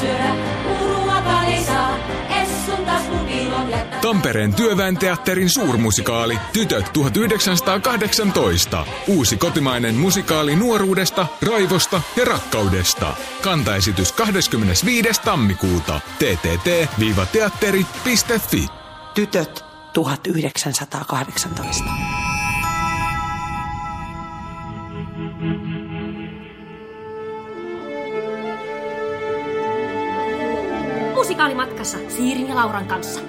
syödä, saa, Essun jättää. Tampereen työväen teatterin suurmusikaali Tytöt 1918. Uusi kotimainen musikaali nuoruudesta, raivosta ja rakkaudesta. Kantaesitys 25. tammikuuta. ttt-teatteri.fi Tytöt 1918. Musikaalimatkassa Siirin ja Lauran kanssa.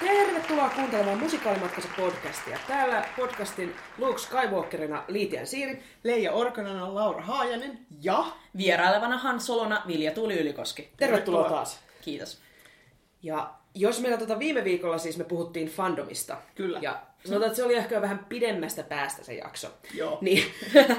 Tervetuloa kuuntelemaan Musikaalimatkassa podcastia. Täällä podcastin Luke Skywalkerina Liitian Siiri. Leija Orkanana, Laura Haajanen ja... Vierailevana Han Solona Vilja Tuuli Ylikoski. Tervetuloa taas. Kiitos. Ja jos meillä tota viime viikolla siis me puhuttiin fandomista. Kyllä. Ja sanotaan, että se oli ehkä jo vähän pidemmästä päästä se jakso. Joo. Niin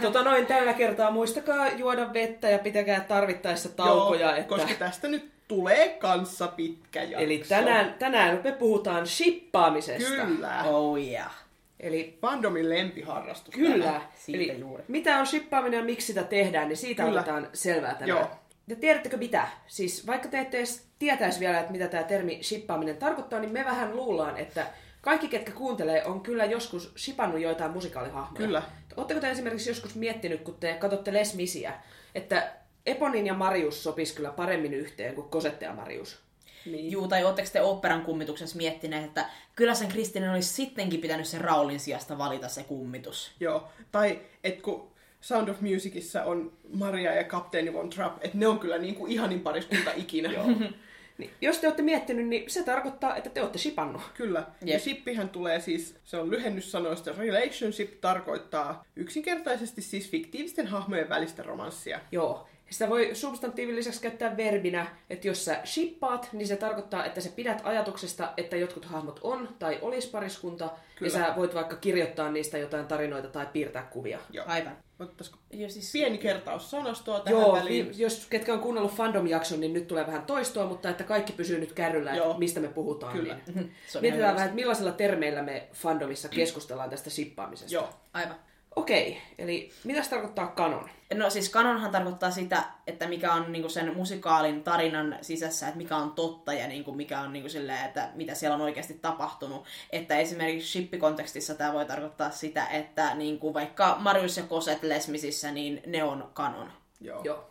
tota noin tällä kertaa muistakaa juoda vettä ja pitäkää tarvittaessa taukoja. Joo, että... koska tästä nyt tulee kanssa pitkä jakso. Eli tänään, tänään me puhutaan shippaamisesta. Kyllä. Oh yeah. Eli Fandomin lempiharrastus. Kyllä. Siitä Eli juuri. mitä on shippaaminen ja miksi sitä tehdään, niin siitä Kyllä. otetaan selvää tänään. Joo. Ja tiedättekö mitä? Siis vaikka te ette edes tietäisi vielä, että mitä tämä termi shippaaminen tarkoittaa, niin me vähän luullaan, että kaikki, ketkä kuuntelee, on kyllä joskus shipannut joitain musikaalihahmoja. Kyllä. Oletteko te esimerkiksi joskus miettinyt, kun te katsotte Les Misiä, että Eponin ja Marius sopisi kyllä paremmin yhteen kuin Kosette ja Marius? Niin. Juu, tai ootteko te operan kummituksessa miettineet, että kyllä sen Kristinen olisi sittenkin pitänyt sen Raulin sijasta valita se kummitus. Joo. Tai et kun Sound of Musicissa on Maria ja kapteeni Von Trapp, että ne on kyllä niin kuin ihanin pariskunta ikinä. Joo. Niin, jos te olette miettinyt, niin se tarkoittaa, että te olette shipannut. Kyllä. Ja Jep. shippihän tulee siis, se on lyhennyssanoista, relationship tarkoittaa yksinkertaisesti siis fiktiivisten hahmojen välistä romanssia. Joo. Sitä voi substantiivin lisäksi käyttää verbinä, että jos sä shippaat, niin se tarkoittaa, että sä pidät ajatuksesta, että jotkut hahmot on tai olisi pariskunta, Kyllä. ja sä voit vaikka kirjoittaa niistä jotain tarinoita tai piirtää kuvia. Joo. Aivan. Ottaisiko Ja siis, pieni kertaus sanastoa tähän Joo, väliin? vi- jos ketkä on kuunnellut fandom-jakson, niin nyt tulee vähän toistoa, mutta että kaikki pysyy nyt kärryllä, että Joo. mistä me puhutaan. Kyllä. Niin. se on ihan Mietitään vähän, että millaisilla termeillä me fandomissa keskustellaan tästä shippaamisesta. Joo. Aivan. Okei, eli mitä se tarkoittaa kanon? No siis kanonhan tarkoittaa sitä, että mikä on niinku sen musikaalin tarinan sisässä, että mikä on totta ja niinku mikä on niinku silleen, että mitä siellä on oikeasti tapahtunut. Että esimerkiksi shippikontekstissa tämä voi tarkoittaa sitä, että niinku vaikka Marius ja Koset Lesmisissä, niin ne on kanon. Joo. Joo.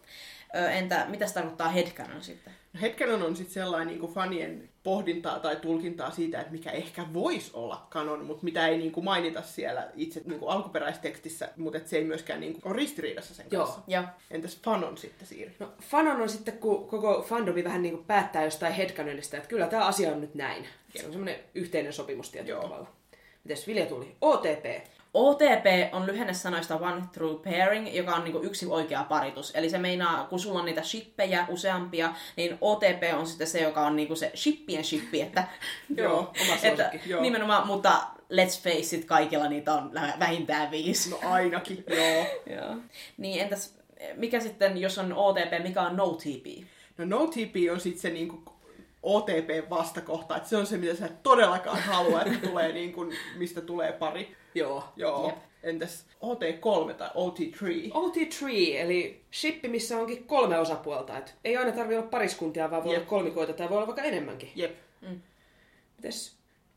Ö, entä mitä se tarkoittaa headcanon sitten? Hetken on sitten sellainen niin kuin fanien pohdintaa tai tulkintaa siitä, että mikä ehkä voisi olla kanon, mutta mitä ei niin kuin mainita siellä itse niin kuin alkuperäistekstissä, mutta se ei myöskään niin kuin ole ristiriidassa sen Joo. kanssa. Joo. Entäs fanon sitten, Siiri? No, fanon on sitten, kun koko fandomi vähän niin kuin päättää jostain headcanonista, että kyllä tämä asia on nyt näin. Se on semmoinen yhteinen sopimus tietyllä Joo. tavalla. Mites Vilja tuli? OTP. OTP on lyhenne sanoista One Through Pairing, joka on niinku yksi oikea paritus. Eli se meinaa, kun sulla on niitä shippejä useampia, niin OTP on sitten se, joka on niinku se shippien shippi, että, Joo, oma että. Joo. nimenomaan, mutta let's face it, kaikilla niitä on vähintään viisi. No ainakin, joo. Joo. Niin entäs, mikä sitten, jos on OTP, mikä on no TP? No NoTP on sitten se niin kuin OTP-vastakohta, että se on se, mitä sä et todellakaan halua, että tulee niin kuin, mistä tulee pari. Joo. Joo. Jep. Entäs OT3 tai OT3? OT3, eli shippi, missä onkin kolme osapuolta. Et ei aina tarvitse olla pariskuntia, vaan voi Jep. olla kolmikoita tai voi olla vaikka enemmänkin. Jep. Mites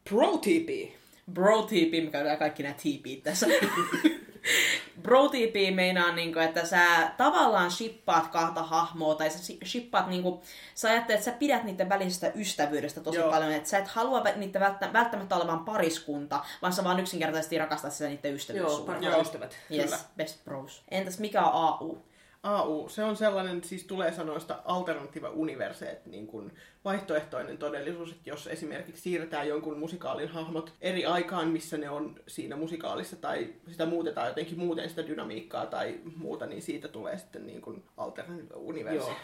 Pro-TP? Bro TP, me käydään kaikki nämä TP tässä. Bro meinaa, niinku, että sä tavallaan shippaat kahta hahmoa, tai sä shippaat, niinku, sä ajattelet, että sä pidät niiden välisestä ystävyydestä tosi Joo. paljon, että sä et halua välttä- välttämättä olevan pariskunta, vaan sä vaan yksinkertaisesti rakastat sitä niiden Joo, ystävyyssuhdetta. parhaat Joo. ystävät. Yes, Kyllä. best bros. Entäs mikä on AU? AU, se on sellainen, siis tulee sanoista alternativa universe, että niin kuin vaihtoehtoinen todellisuus, että jos esimerkiksi siirretään jonkun musikaalin hahmot eri aikaan, missä ne on siinä musikaalissa, tai sitä muutetaan jotenkin muuten sitä dynamiikkaa tai muuta, niin siitä tulee sitten niin kuin alternativa universe. Joo.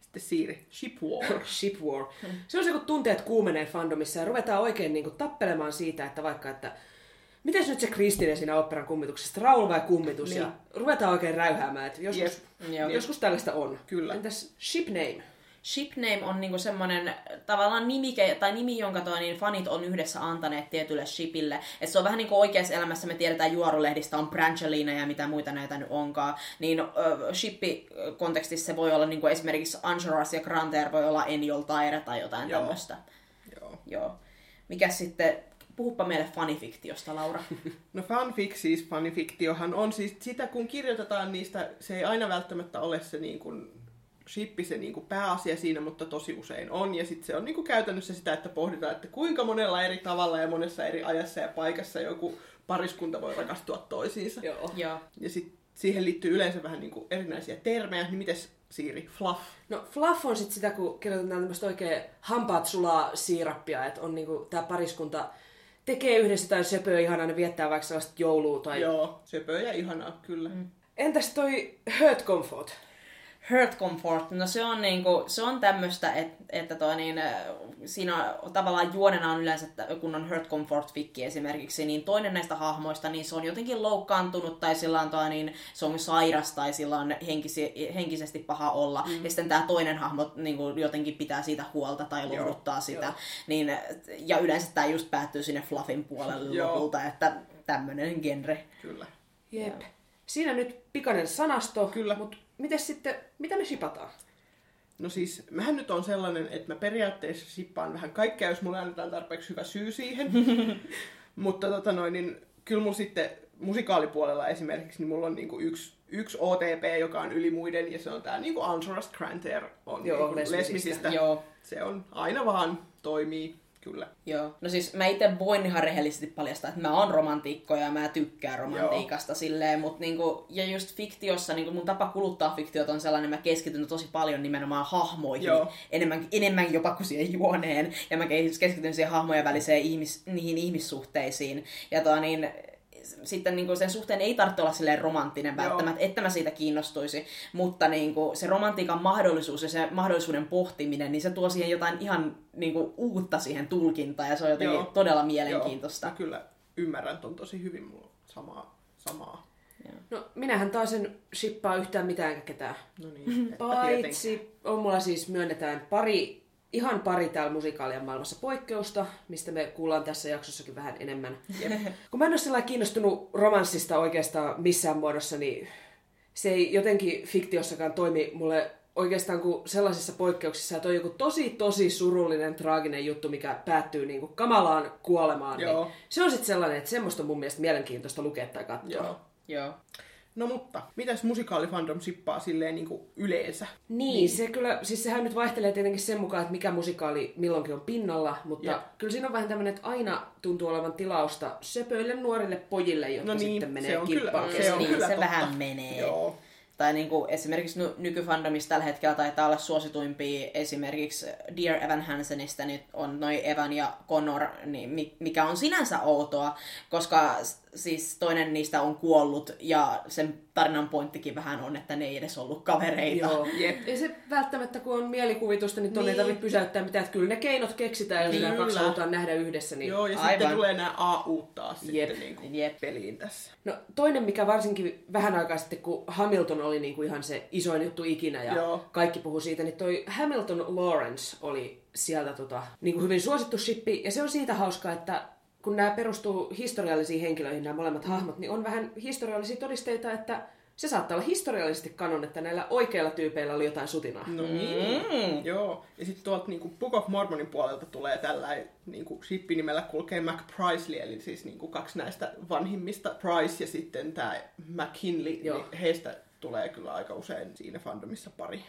Sitten siiri, Ship War. Ship War. Se on se, kun tunteet kuumenee fandomissa ja ruvetaan oikein niin kuin, tappelemaan siitä, että vaikka, että Mites nyt se Kristine siinä operan kummituksessa, Raul vai kummitus? Niin. Ja ruvetaan oikein räyhäämään, että joskus. Joo. joskus tällaista on. Kyllä. Entäs ship name? shipname on niinku semmoinen tavallaan nimike, tai nimi, jonka toi, niin fanit on yhdessä antaneet tietylle shipille. Et se on vähän niin kuin oikeassa elämässä me tiedetään juorulehdistä on Brangelina ja mitä muita näitä nyt onkaan. Niin äh, shippi-kontekstissa se voi olla niinku esimerkiksi Angeras ja Granter voi olla Enjol Taire tai jotain tämmöistä. Joo. Joo. Mikä sitten, puhuppa meille fanifiktiosta, Laura. No fanfic siis, fanifiktiohan on siis sitä, kun kirjoitetaan niistä, se ei aina välttämättä ole se niin kuin shippi se niin kuin pääasia siinä, mutta tosi usein on. Ja sitten se on niin kuin käytännössä sitä, että pohditaan, että kuinka monella eri tavalla ja monessa eri ajassa ja paikassa joku pariskunta voi rakastua toisiinsa. Joo. Joo. Ja sitten siihen liittyy yleensä vähän niin kuin erinäisiä termejä. Niin mites Siiri, fluff? No fluff on sitten sitä, kun kirjoitetaan tämmöistä oikein hampaat sulaa siirappia, että on niinku tää pariskunta tekee yhdessä tai söpöä ihanaa, ne viettää vaikka sellaista joulua tai... Joo, söpöä ja ihanaa, kyllä. Mm. Entäs toi hurt comfort? Hurt comfort, no se on, niinku, se on tämmöistä, että, että toi, niin, äh, siinä on, tavallaan juonena on yleensä, että kun on hurt comfort fikki esimerkiksi, niin toinen näistä hahmoista, niin se on jotenkin loukkaantunut tai sillä on, toi, niin, se on sairas tai sillä on henkisi, henkisesti paha olla. Mm. Ja sitten tämä toinen hahmo niin kuin, jotenkin pitää siitä huolta tai lohduttaa sitä. joo. Niin, ja yleensä tämä just päättyy sinne fluffin puolelle lopulta, että tämmöinen genre. Kyllä. Jep. Siinä nyt pikainen sanasto, Kyllä. mutta miten sitten, mitä me shipataan? No siis, mähän nyt on sellainen, että mä periaatteessa sippaan vähän kaikkea, jos mulle annetaan tarpeeksi hyvä syy siihen. Mutta tota noin, niin kyllä mulla sitten musikaalipuolella esimerkiksi, niin mulla on niinku yksi, yksi OTP, joka on yli muiden, ja se on tää niinku Ansorast Granter on Joo, niinku lesbisistä. lesbisistä. Joo. Se on aina vaan toimii, kyllä. Joo. No siis mä itse voin ihan rehellisesti paljastaa, että mä oon romantiikko ja mä tykkään romantiikasta silleen, mutta niinku, ja just fiktiossa, niinku mun tapa kuluttaa fiktiota on sellainen, mä keskityn tosi paljon nimenomaan hahmoihin, Joo. enemmän, enemmän jopa kuin siihen juoneen, ja mä keskityn siihen hahmojen väliseen ihmis, niihin ihmissuhteisiin, ja toa niin, sitten niin sen suhteen ei tarvitse olla silleen romanttinen Joo. välttämättä, että mä siitä kiinnostuisi, mutta niin kuin se romantiikan mahdollisuus ja se mahdollisuuden pohtiminen, niin se tuo siihen jotain ihan niin kuin uutta siihen tulkintaan ja se on jotenkin Joo. todella Joo, mielenkiintoista. mä kyllä ymmärrän ton tosi hyvin, mulla samaa. samaa. No minähän taas en shippaa yhtään mitään ketään. No niin, Paitsi on mulla siis myönnetään pari, ihan pari täällä musikaalien maailmassa poikkeusta, mistä me kuullaan tässä jaksossakin vähän enemmän. Kun mä en ole kiinnostunut romanssista oikeastaan missään muodossa, niin se ei jotenkin fiktiossakaan toimi mulle oikeastaan kuin sellaisissa poikkeuksissa, että on joku tosi, tosi surullinen, traaginen juttu, mikä päättyy niin kuin kamalaan kuolemaan. Joo. Niin se on sitten sellainen, että semmoista on mun mielestä mielenkiintoista lukea tai katsoa. Joo. Joo. No mutta, mitäs musikaalifandom sippaa silleen niin kuin yleensä? Niin, niin, se kyllä, siis sehän nyt vaihtelee tietenkin sen mukaan, että mikä musikaali milloinkin on pinnalla, mutta Jep. kyllä siinä on vähän tämmöinen, että aina tuntuu olevan tilausta söpöille nuorille pojille, jotka No niin, sitten menee se on kyllä- kimppaan se on niin, kyllä se totta. vähän menee. Joo. Tai niin kuin esimerkiksi ny- nykyfandomissa tällä hetkellä taitaa olla suosituimpia esimerkiksi Dear Evan Hansenista nyt on noi Evan ja Connor, niin mi- mikä on sinänsä outoa, koska siis toinen niistä on kuollut ja sen tarinan pointtikin vähän on, että ne ei edes ollut kavereita. Joo. Jep. Ei se välttämättä, kun on mielikuvitusta, niin tuonne ei Niin. tarvitse pysäyttää mitään. Että kyllä ne keinot keksitään, jos nämä Kyllä. kaksi halutaan nähdä yhdessä. Niin... Joo, ja Aivan. sitten tulee nämä AU taas Jep. sitten niin kuin Jep. peliin tässä. No toinen, mikä varsinkin vähän aikaa sitten, kun Hamilton oli niin kuin ihan se isoin juttu ikinä ja Joo. kaikki puhuu siitä, niin toi Hamilton Lawrence oli sieltä tota, niin kuin hyvin suosittu shippi. Ja se on siitä hauskaa, että kun nämä perustuu historiallisiin henkilöihin, nämä molemmat hahmot, niin on vähän historiallisia todisteita, että se saattaa olla historiallisesti kanon, että näillä oikeilla tyypeillä oli jotain sutinaa. No niin, mm. joo. Ja sitten tuolta niinku Book of Mormonin puolelta tulee tällainen niinku shippi-nimellä kulkee Mac Priceley, eli siis niinku kaksi näistä vanhimmista Price ja sitten tämä McKinley, Joo. niin heistä tulee kyllä aika usein siinä fandomissa pari.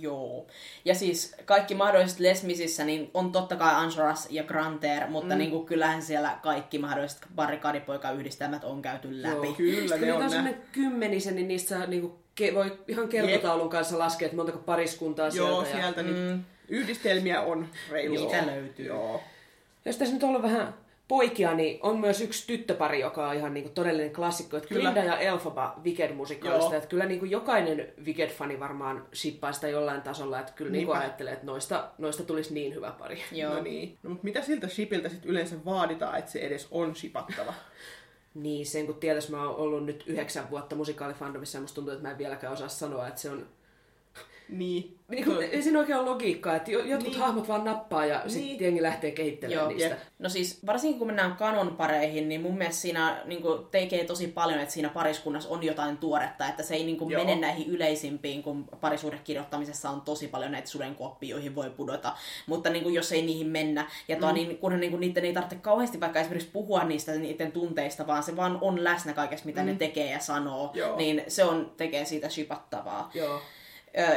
Joo. Ja siis kaikki mahdolliset lesmisissä niin on totta kai Ansoras ja Granter, mutta mm. niin kuin kyllähän siellä kaikki mahdolliset barrikaadipoika-yhdistelmät on käyty läpi. Joo. Kyllä, Sitten ne on on nä- kymmenisen, niin niistä saa niinku, ke- voi ihan kertotaulun kanssa laskea, että montako pariskuntaa Joo, sieltä. sieltä mm. yhdistelmiä on reilusti. Niitä löytyy. Joo. Jos tässä nyt on ollut vähän poikia, niin on myös yksi tyttöpari, joka on ihan niinku todellinen klassikko. Että Kyllä. Glinda ja Elphaba Wicked-musikaalista. Joo. Että kyllä niinku jokainen Wicked-fani varmaan shippaa sitä jollain tasolla. Että kyllä niinku Niinpä. ajattelee, että noista, noista tulisi niin hyvä pari. Joo. No niin. No, mutta mitä siltä shipiltä sitten yleensä vaaditaan, että se edes on shipattava? Niin, sen kun tietäisi, mä oon ollut nyt yhdeksän vuotta musikaalifandomissa ja musta tuntuu, että mä en vieläkään osaa sanoa, että se on Niin. Niin kuin, ei siinä oikein ole logiikkaa, että jo- jotkut Niin. hahmot vaan nappaa ja niin. Niin. sitten jengi lähtee kehittelemään Joo, niistä. jep. No siis varsinkin kun mennään kanonpareihin, niin mun mielestä siinä niin kuin, tekee tosi paljon, että siinä pariskunnassa on jotain tuoretta, että se ei niin kuin, Joo. mene näihin yleisimpiin, kun parisuhdekirjoittamisessa on tosi paljon näitä sudenkuoppia, joihin voi pudota, mutta niin kuin, jos ei niihin mennä, ja tuo, mm. niin, kunhan niin kuin, niiden ei tarvitse kauheasti vaikka esimerkiksi puhua niistä niiden tunteista, vaan se vaan on läsnä kaikessa, mitä mm. ne tekee ja sanoo, Joo. niin se on, tekee siitä shipattavaa. Joo.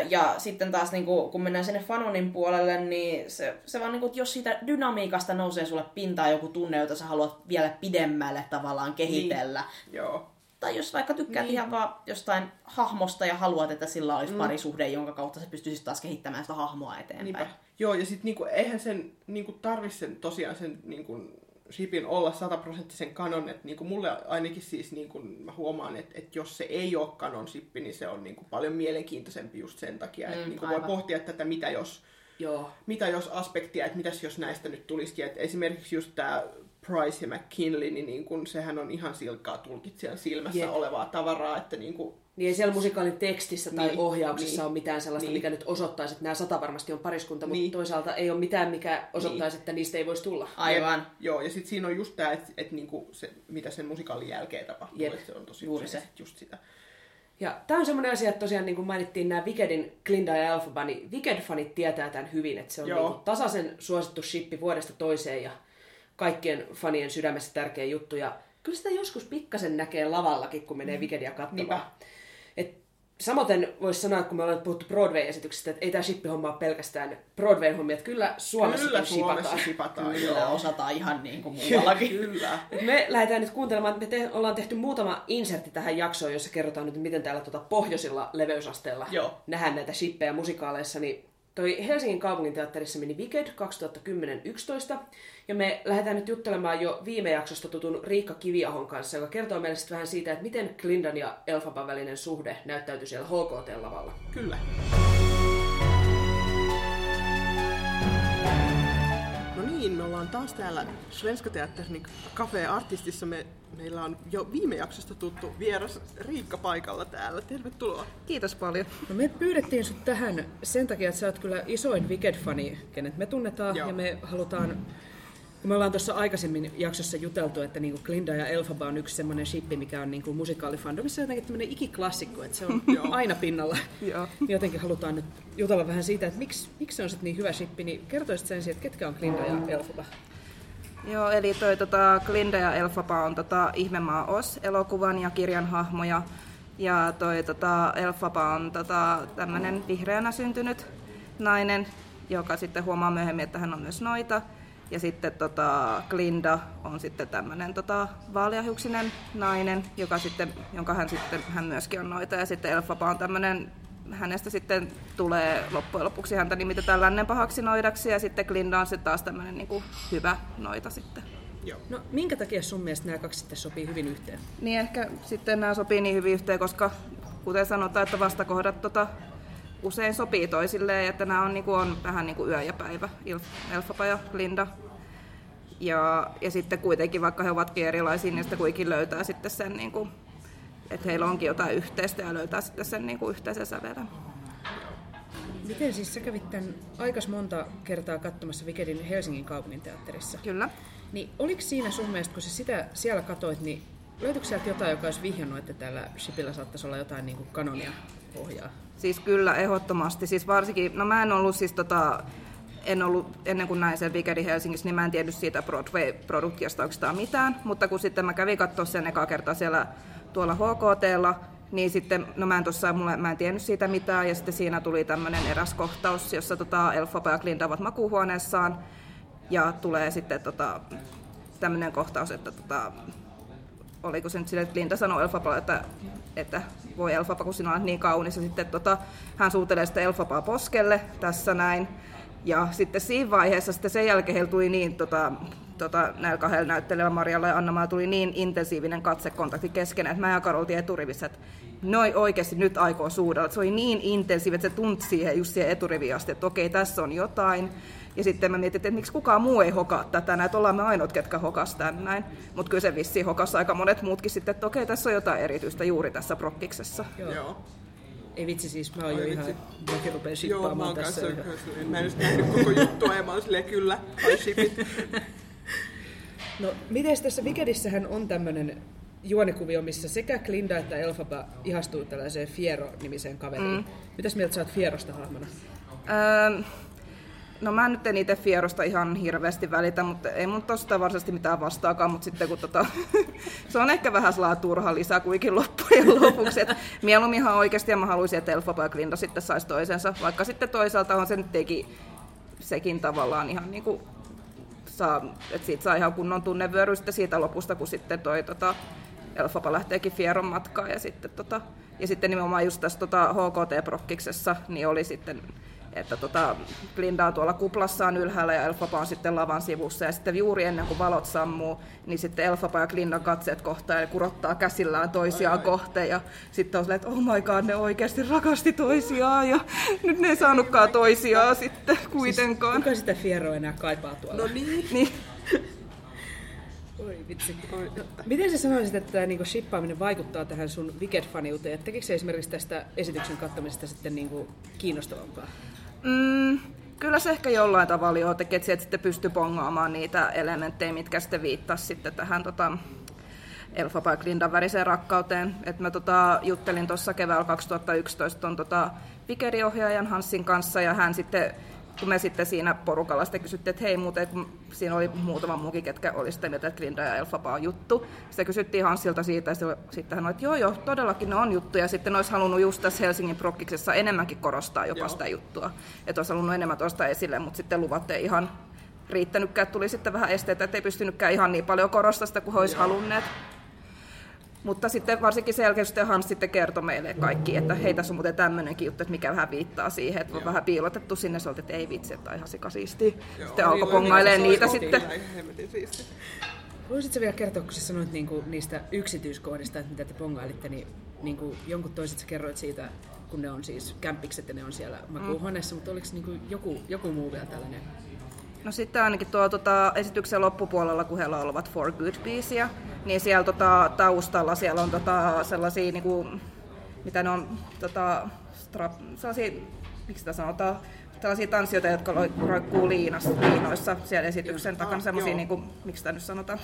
Ja sitten taas niin kuin, kun mennään sinne fanonin puolelle, niin se, se vaan niin kuin, että jos siitä dynamiikasta nousee sulle pintaan joku tunne, jota sä haluat vielä pidemmälle tavallaan kehitellä. Niin. Joo. Tai jos vaikka tykkäät niin. ihan vaan jostain hahmosta ja haluat, että sillä olisi mm. parisuhde, jonka kautta sä pystyisit taas kehittämään sitä hahmoa eteenpäin. Niinpä. Joo, ja sitten niinku, eihän sen niinku, tarvi sen tosiaan sen niinku, shipin olla sataprosenttisen kanon, että niinku, mulle ainakin siis niinku, mä huomaan, että, että jos se ei ole kanon shippi, niin se on niinku, paljon mielenkiintoisempi just sen takia, että Mm, niinku, voi aivan. pohtia tätä, mitä jos, Joo. mitä jos aspektia, että mitäs jos näistä nyt tulisikin, että esimerkiksi just tämä Price ja McKinley, niin, niin kun, sehän on ihan silkkaa tulkitsijan silmässä Jep. olevaa tavaraa, että niin kuin, Niin ei siellä musikaalin tekstissä tai Niin, ohjauksessa niin, ole mitään sellaista, niin. mikä nyt osoittaisi, että nämä sata varmasti on pariskunta, mutta Niin. toisaalta ei ole mitään, mikä osoittaisi, että niistä ei voisi tulla. Aivan. Jep, joo, ja sitten siinä on just tämä, että et niinku se, mitä sen musikaalin jälkeen tapahtuu, Jep, että se on tosi juuri se. sit just sitä. Ja tämä on semmoinen asia, että tosiaan niin kuin mainittiin nämä Wickedin Glinda ja Elphaba, niin Wicked-fanit tietää tämän hyvin, että se on Joo. niin kuin tasaisen suosittu shippi vuodesta toiseen ja kaikkien fanien sydämessä tärkeä juttu. Ja kyllä sitä joskus pikkasen näkee lavallakin, kun menee Wickedia katsomaan. Niinpä. Samoin voisi sanoa, kun me ollaan puhuttu Broadway-esityksistä, että ei tämä shippi-homma ole pelkästään Broadway-hommia, että kyllä Suomessa Kyllä Suomessa shipataan. shipataan, Kyllä joo. osataan ihan niin kuin muuallakin. Kyllä. Me lähdetään nyt kuuntelemaan, että me te- ollaan tehty muutama insertti tähän jaksoon, jossa kerrotaan nyt, miten täällä tuota pohjoisilla leveysasteella Joo. nähdään näitä shippejä musikaaleissa. Niin toi Helsingin kaupunginteatterissa meni Wicked 2010-11, ja me lähdetään nyt juttelemaan jo viime jaksosta tutun Riikka Kiviahon kanssa, joka kertoo meille vähän siitä, että miten Glindan ja Elfaban välinen suhde näyttäytyi siellä HKT-lavalla. Kyllä. Niin, me ollaan taas täällä Svenska Teatterin Cafe Artistissa. Me, meillä on jo viime jaksosta tuttu vieras Riikka paikalla täällä. Tervetuloa. Kiitos paljon. No me pyydettiin sut tähän sen takia, että sä oot kyllä isoin Wicked-fani, kenet me tunnetaan, Joo. ja me halutaan, kun me ollaan tuossa aikaisemmin jaksossa juteltu, että niinku Glinda ja Elfaba on yksi semmoinen shippi, mikä on niinku musikaalifandomissa jotenkin tämmöinen ikiklassikko, että se on aina pinnalla. Joo. Niin Jotenkin halutaan nyt jutella vähän siitä, että miksi, miksi se on sitten niin hyvä shippi, niin kertoisit sen sijaan, että ketkä on Glinda ja Elfaba? Joo, eli toi tota, Glinda ja Elfaba on tota, Ihmemaa Os elokuvan ja kirjan hahmoja. Ja toi tota, Elfaba on tota, tämmöinen vihreänä syntynyt nainen, joka sitten huomaa myöhemmin, että hän on myös noita. Ja sitten tota, Glinda on sitten tämmöinen tota, vaaleahiuksinen nainen, joka sitten, jonka hän, sitten, hän myöskin on noita. Ja sitten Elfaba on tämmöinen hänestä sitten tulee loppujen lopuksi häntä nimitetään lännen pahaksi noidaksi ja sitten Glinda on sitten taas tämmöinen niin kuin hyvä noita sitten. Joo. No minkä takia sun mielestä nämä kaksi sitten sopii hyvin yhteen? Niin ehkä sitten nämä sopii niin hyvin yhteen, koska kuten sanotaan, että vastakohdat tota, usein sopii toisilleen, että nämä on, niin kuin, on vähän niin kuin yö ja päivä, Elfaba ja Glinda. Ja, ja sitten kuitenkin, vaikka he ovatkin erilaisia, niin sitten kuitenkin löytää sitten sen, niin kuin, että heillä onkin jotain yhteistä ja löytää sitten sen niin kuin yhteisen sävelen. Miten siis sä kävit tämän aikas monta kertaa katsomassa Wickedin Helsingin kaupunginteatterissa? Kyllä. Niin oliko siinä sun mielestä, kun sä sitä siellä katoit, niin löytyykö sieltä jotain, joka olisi vihjannut, että täällä Shipillä saattaisi olla jotain niin kuin kanonia pohjaa? Siis kyllä, ehdottomasti. Siis varsinkin, no mä en ollut siis tota, en ollut, ennen kuin näin sen Wickedi Helsingissä, niin mä en tiennyt siitä Broadway-produktiosta oikeastaan mitään, mutta kun sitten mä kävin katsoa sen eka kertaa siellä tuolla HKTlla, niin sitten, no mä en tossa, mulle, mä en tiennyt siitä mitään, ja sitten siinä tuli tämmöinen eräs kohtaus, jossa tota Elfaba ja Glinda ovat makuuhuoneessaan, ja tulee sitten tota, tämmöinen kohtaus, että tota, oliko se nyt sille, että Linda sanoi Elfaballe, että, että voi Elfaba, kun sinä olet niin kaunis. Ja sitten tota, hän suutelee sitä Elfabaa poskelle tässä näin. Ja sitten siinä vaiheessa, sitten sen jälkeen heillä tuli niin, tota, tota, näillä kahdella näyttelijällä, Marjalla ja anna tuli niin intensiivinen katsekontakti keskenään, että mä ja Karol eturivissä, että noi oikeasti nyt aikoo suudella. Se oli niin intensiivinen, että se tunti siihen just siihen eturiviin asti, että okei, tässä on jotain. Ja sitten mä mietin, että miksi kukaan muu ei hokaa tätä, näitä ollaan me ainoat, ketkä hokas tän näin. Mutta kyllä se vissiin hokas aika monet muutkin sitten, että okei, tässä on jotain erityistä juuri tässä prokkiksessa. Joo. Joo. Ei vitsi siis, mä oon jo Ai ihan, vitsi. mäkin rupean Joo, mä shippaamaan oon tässä. kanssa, kanssa, mä en edes nähnyt koko juttua ja mä oon silleen kyllä, I ship it. No, miten tässä Wickedissähän on tämmönen juonikuvio, missä sekä Glinda että Elphaba ihastuu tällaiseen Fiero-nimiseen kaveriin. Mm. Mitäs mieltä sä oot Fierosta hahmona? Öö, no mä nyt en itse Fierosta ihan hirveästi välitä, mutta ei mun tosta varsinaisesti mitään vastaakaan, mutta sitten kun tota, se on ehkä vähän sellainen turha lisä kuitenkin loppujen lopuksi. Et mieluummin ihan oikeasti ja mä haluaisin, että Elfaba ja Glinda sitten saisi toisensa, vaikka sitten toisaalta on se nyt teki sekin tavallaan ihan niin kuin saa, että siitä saa ihan kunnon tunnevyöry sitten siitä lopusta, kun sitten toi tota, Elfaba lähteekin Fieron matkaan ja sitten, tota, ja sitten nimenomaan just tässä tota, HKT-prokkiksessa niin oli sitten että tota, Glinda on tuolla kuplassaan ylhäällä ja Elfaba on sitten lavan sivussa. Ja sitten juuri ennen kuin valot sammuu, niin sitten Elfaba ja Glindan katseet kohtaa ja kurottaa käsillään toisiaan kohteen. Ja sitten on silleen, että oh my god, ne oikeasti rakasti toisiaan ja nyt ne ei saanutkaan toisiaan sitten kuitenkaan. Kuka sitä Fieroa enää kaipaa tuolla? No niin. Niin. Oi vitsi. Oi. Miten sä sanoisit, että tämä niinku shippaaminen vaikuttaa tähän sun Wicked-faniuteen? Tekikö se esimerkiksi tästä esityksen katsomisesta sitten niinku kiinnostavampaa? Mm, kyllä se ehkä jollain tavalla jo teki, että sieltä sitten pystyi bongaamaan niitä elementtejä, mitkä sitten viittasi sitten tähän tota, Elfaba ja Glindan väriseen rakkauteen. Et mä tota, juttelin tuossa keväällä 2011 ton tota, Vikeri-ohjaajan Hanssin kanssa ja hän sitten kun me sitten siinä porukalla sitten kysyttiin, että hei muuten, kun siinä oli muutama muukin, ketkä oli sitä mieltä, että Glinda ja Elfaba on juttu. Sitten kysyttiin Hanssilta siitä, ja sitten hän oli, että joo joo, todellakin ne on juttuja. Sitten olisi halunnut just tässä Helsingin prokkiksessa enemmänkin korostaa jopa Joo. sitä juttua. Että olisi halunnut enemmän tuosta esille, mutta sitten luvat ei ihan riittänytkään. Tuli sitten vähän esteitä, että ei pystynytkään ihan niin paljon korostaa sitä kuin he olisi halunneet. Mutta sitten varsinkin sen jälkeen sitten Hans sitten kertoi meille kaikki, että hei tässä on muuten tämmöinenkin juttu, että mikä vähän viittaa siihen, että on vähän piilotettu sinne, se että ei vitsi, että on ihan sikasiistiä. Sitten alkoi pongailemaan niitä sitten. Voisitko vielä kertoa, kun sä sanoit niinku niistä yksityiskohdista, että mitä te pongailitte, niin niinku jonkun toiset sä kerroit siitä, kun ne on siis kämppikset ja ne on siellä makuuhuoneessa, mutta oliko niinku joku, joku muu vielä tällainen? No sitten ainakin tuo tota, esityksen loppupuolella, kun he laulavat For Good-biisiä, niin siellä tota, taustalla siellä on tota, sellaisia, niinku, mitä ne on, tota, strap, sellaisia, miksi sitä sanotaan, tällaisia tanssijoita, jotka roikkuu liinoissa siellä esityksen takana, sellaisia, joo. niinku, miksi sitä nyt sanotaan,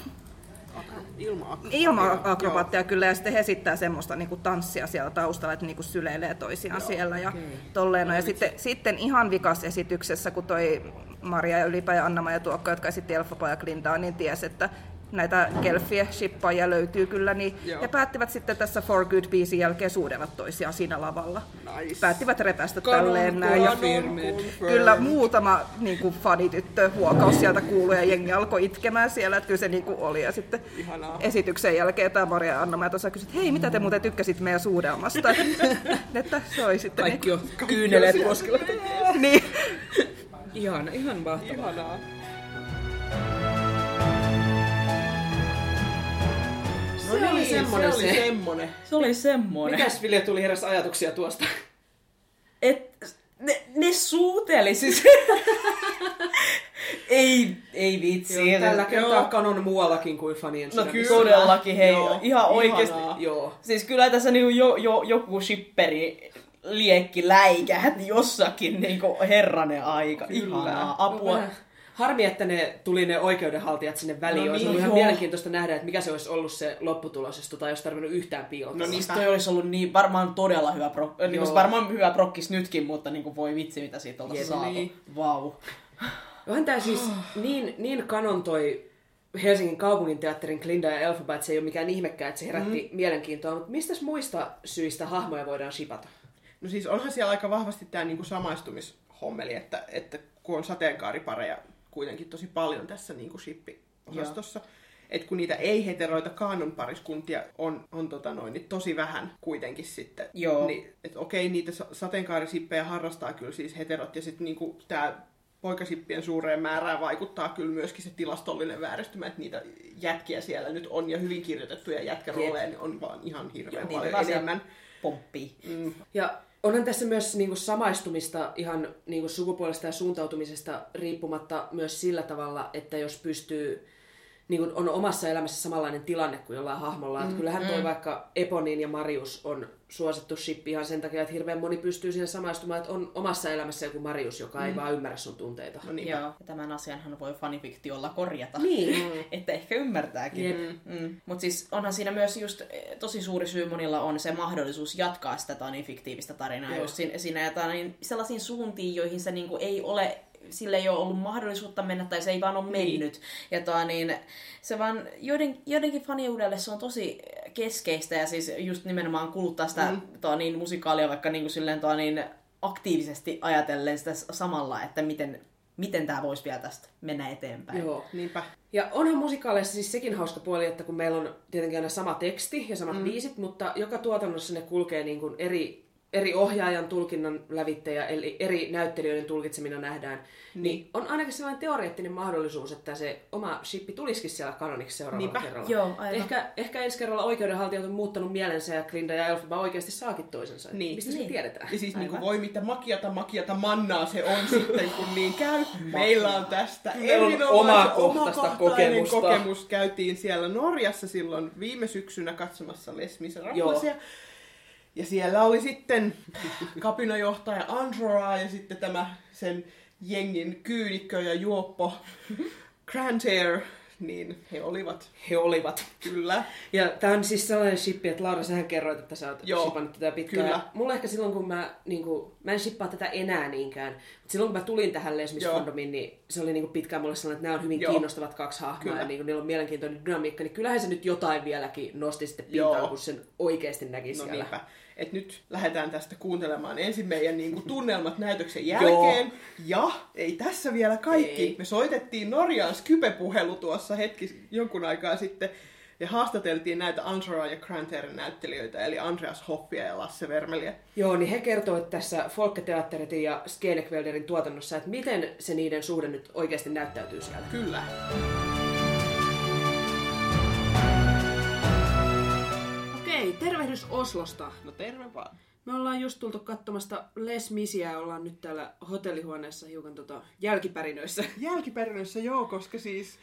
Ilma ilma-akrobaattia kyllä, ja sitten he esittää semmoista niinku tanssia siellä taustalla, että niinku syleilee toisiaan Joo, siellä ja okay. tolleen. No, ja sitten, sitten ihan vikas esityksessä, kun toi Maria ja Ylipä ja Anna ja Tuokko, jotka esitti Elfapa ja Glindaa, niin tiesi, että näitä kelfiä shippaajia löytyy kyllä, niin Joo. he päättivät sitten tässä For Good-biisin jälkeen suudella toisiaan siinä lavalla. Nice. Päättivät repästä Kanon tälleen näin. Ja kyllä muutama niin kuin, fanityttö huokaus sieltä kuului ja jengi alkoi itkemään siellä, että kyllä se niin kuin oli. Ja sitten Ihanaa. esityksen jälkeen tämä Maria ja Anna, mä tuossa kysyin, että hei, mitä te muuten tykkäsit meidän suudelmasta? että se oli sitten... Kaikki on niin, kyyneleet poskella. niin. Ihana, ihan mahtavaa. Ihanaa. No niin, oli semmonen se. se. oli semmonen. Se oli semmoinen. Mikäs Vilja tuli heräs ajatuksia tuosta? Et, ne, ne suuteli siis. ei, ei vitsi. Joo, tällä Joo. kertaa kanon muuallakin kuin fanien No sydämissä. todellakin, hei, Joo, ihan oikeesti. ihanaa. Joo. Siis kyllä tässä niinku jo, jo, joku shipperi liekki läikähti jossakin niinku herranen aika. Ihanaa, apua. No, Harmi, että ne tuli ne oikeudenhaltijat sinne väliin. No olisi niin, ollut ihan joo. mielenkiintoista nähdä, että mikä se olisi ollut se lopputulos, jos tota ei olisi tarvinnut yhtään piilotella. No niistä toi olisi ollut niin, varmaan todella hyvä pro, niin Joo. varmaan hyvä prokkis nytkin, mutta niinku voi vitsi mitä siitä oltaisiin saatu. niin. Vau. Onhan tää siis niin, niin kanon toi Helsingin kaupungin teatterin Glinda ja Elphaba, että se ei ole mikään ihmekään, että se herätti mm. mielenkiintoa. Mutta mistä muista syistä hahmoja voidaan shipata? No siis onhan siellä aika vahvasti tämä niinku samaistumishommeli, että, että kun on sateenkaaripareja kuitenkin tosi paljon tässä niinku shippi-osastossa, että kun niitä ei-heteroita kaanon pariskuntia on, on tota noin, niin tosi vähän kuitenkin sitten. Joo. Niin, että okei, niitä sa- sateenkaarisippejä harrastaa kyllä siis heterot, ja sitten niinku tämä poikasippien suureen määrään vaikuttaa kyllä myöskin se tilastollinen vääristymä, että niitä jätkiä siellä nyt on, ja hyvin kirjoitettuja jätkärooleja niin on vaan ihan hirveän Joo, paljon enemmän. Pomppii. Mm. Ja onhan tässä myös niinku samaistumista ihan niinku sukupuolesta ja suuntautumisesta riippumatta myös sillä tavalla, että jos pystyy niin kuin on omassa elämässä samanlainen tilanne kuin jollain hahmolla. Mm, että kyllähän toi vaikka Eponin ja Marius on suosittu shippi ihan sen takia, että hirveän moni pystyy siihen samaistumaan, että on omassa elämässä joku Marius, joka mm. ei vaan ymmärrä sun tunteita. No niin. Joo, ja tämän asianhan voi fanifiktiolla korjata. Niin. että ehkä ymmärtääkin. Mm. Mutta siis onhan siinä myös just eh, tosi suuri syy monilla on se mahdollisuus jatkaa sitä fiktiivistä tarinaa Joo. just siinä, siinä niin sellaisiin suuntiin, joihin se niinku ei ole sille ei ole ollut mahdollisuutta mennä tai se ei vaan ole mennyt. Ja toa, niin, se vaan joiden, joidenkin faniudelle se on tosi keskeistä ja siis just nimenomaan kuluttaa sitä mm. toa, niin, musikaalia vaikka niin kuin silleen, toa, niin, aktiivisesti ajatellen sitä samalla, että miten, miten tämä voisi vielä tästä mennä eteenpäin. Joo. Niinpä. Ja onhan musikaaleissa siis sekin hauska puoli, että kun meillä on tietenkin aina sama teksti ja samat mm. biisit, mutta joka tuotannossa ne kulkee niin kuin eri, eri ohjaajan tulkinnan lävittäjä, eli eri näyttelijöiden tulkitsemina nähdään, niin. niin on ainakin sellainen teoreettinen mahdollisuus, että se oma shippi tulisikin siellä kanoniksi seuraavalla Niinpä. kerralla. Joo, aivan. Ehkä, ehkä ensi kerralla oikeudenhaltijat on muuttanut mielensä ja Glinda ja Elphaba oikeasti saakin toisensa. Niin. Mistä se Niin. tiedetään? Ja siis niin kuin voi mitä makiata makiata mannaa se on sitten, kun niin käy. Meillä on tästä erinomaisen omakohtaista kokemusta. kokemus. Käytiin siellä Norjassa silloin viime syksynä katsomassa Les Miserables. Ja siellä oli sitten kapinajohtaja Androa ja sitten tämä sen jengin kyynikkö ja juoppo Grantair, niin he olivat He olivat. kyllä. Ja tää on siis sellainen shippi, että Laura, sähän kerroit, että sä oot Joo, shipannut tätä pitkään. kyllä. Mulla ehkä silloin, kun mä, niin kuin, mä en shippaa tätä enää niinkään, mutta silloin kun mä tulin tähän Les niin se oli niin kuin pitkään mulle sellainen, että nämä on hyvin Joo. kiinnostavat kaksi hahmoa Kyllä. ja niin kuin, niillä on mielenkiintoinen dynamiikka, niin kyllähän se nyt jotain vieläkin nosti sitten pintaan, Joo. kun sen oikeasti näki No siellä. niinpä. Et nyt lähdetään tästä kuuntelemaan ensin meidän niin kuin, tunnelmat näytöksen jälkeen. Ja ei tässä vielä kaikki. Ei. Me soitettiin Norjaan Skype-puhelu tuossa hetki jonkun aikaa sitten. Ja haastateltiin näitä Ansara ja Grantairin näyttelijöitä, eli Andreas Hoffia ja Lasse Vermeliä. Joo, niin he kertoivat tässä Folketeatterin ja Skenekvelderin tuotannossa, että miten se niiden suhde nyt oikeasti näyttäytyy siellä. Kyllä. Tervehdys Oslosta. No terve vaan. Me ollaan just tultu katsomasta Les Misiä ja ollaan nyt täällä hotellihuoneessa hiukan tota jälkipärinöissä. Jälkiperinnössä joo, koska siis...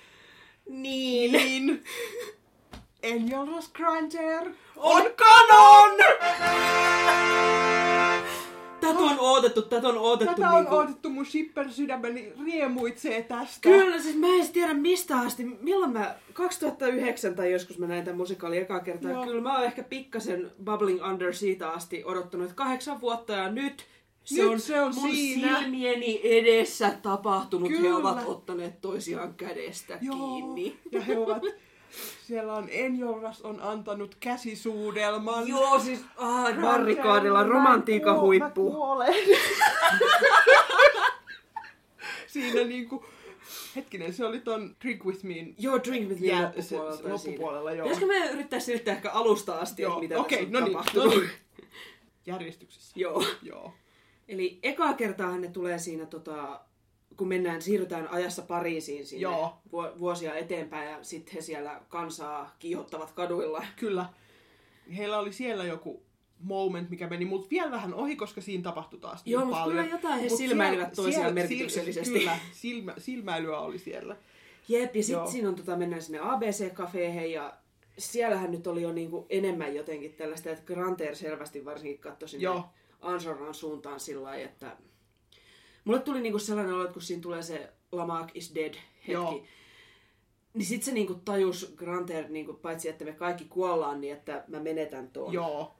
Niin. Niin... Enjolras Grantair On kanon! Tätä on odotettu, tätä on odotettu Tätä on niinku... odotettu, mun shipper-sydämeni riemuitsee tästä. Kyllä, siis mä en edes tiedä mistä asti. Milloin mä, 2009 tai joskus mä näin tämän musikaalin ekaa kertaa. Joo. Kyllä mä oon ehkä pikkasen bubbling under siitä asti odottanut, että kahdeksan vuotta ja nyt se Nyt on, se on mun siinä. silmieni edessä tapahtunut. He Kyllä. ovat ottaneet toisiaan kädestä Joo. kiinni. Ja he ovat... Siellä on Enjolras on antanut käsisuudelman. Joo, siis ah, barrikaadilla romantiikan huippu. Siinä niinku... Hetkinen, se oli ton Drink With Mein Joo, Drink With Me se- loppupuolelta. se loppupuolella, joo. Pitäisikö me yrittää selittää ehkä alusta asti, että Joo, mitä okei, tässä on no niin, tapahtunut? no niin. Järjestyksessä. Joo. Joo. Eli ekaa kertaa ne tulee siinä, tota, kun mennään, siirrytään ajassa Pariisiin sinne Joo. vu- vuosia eteenpäin ja sitten he siellä kansaa kiihottavat kaduilla. Kyllä. Heillä oli siellä joku moment, mikä meni mut vielä vähän ohi, koska siinä tapahtui taas Joo, niin mut paljon. kyllä jotain he Mut silmäilivät siellä- toisiaan siellä- merkityksellisesti. Kyllä, silmä, silmäilyä oli siellä. Jep, ja Joo. sitten siinä on, tota, mennään sinne ABC-kafeehen ja siellähän nyt oli jo niinku enemmän jotenkin tällaista, että Granter selvästi varsinkin katsoi sinne Joo. Ansoran suuntaan sillä lailla, että mulle tuli niinku sellainen olo, että kun siinä tulee se Lamarck is dead hetki, Joo. niin sitten se niinku tajus Granter, niinku, paitsi että me kaikki kuollaan, niin että mä menetän tuon. Joo.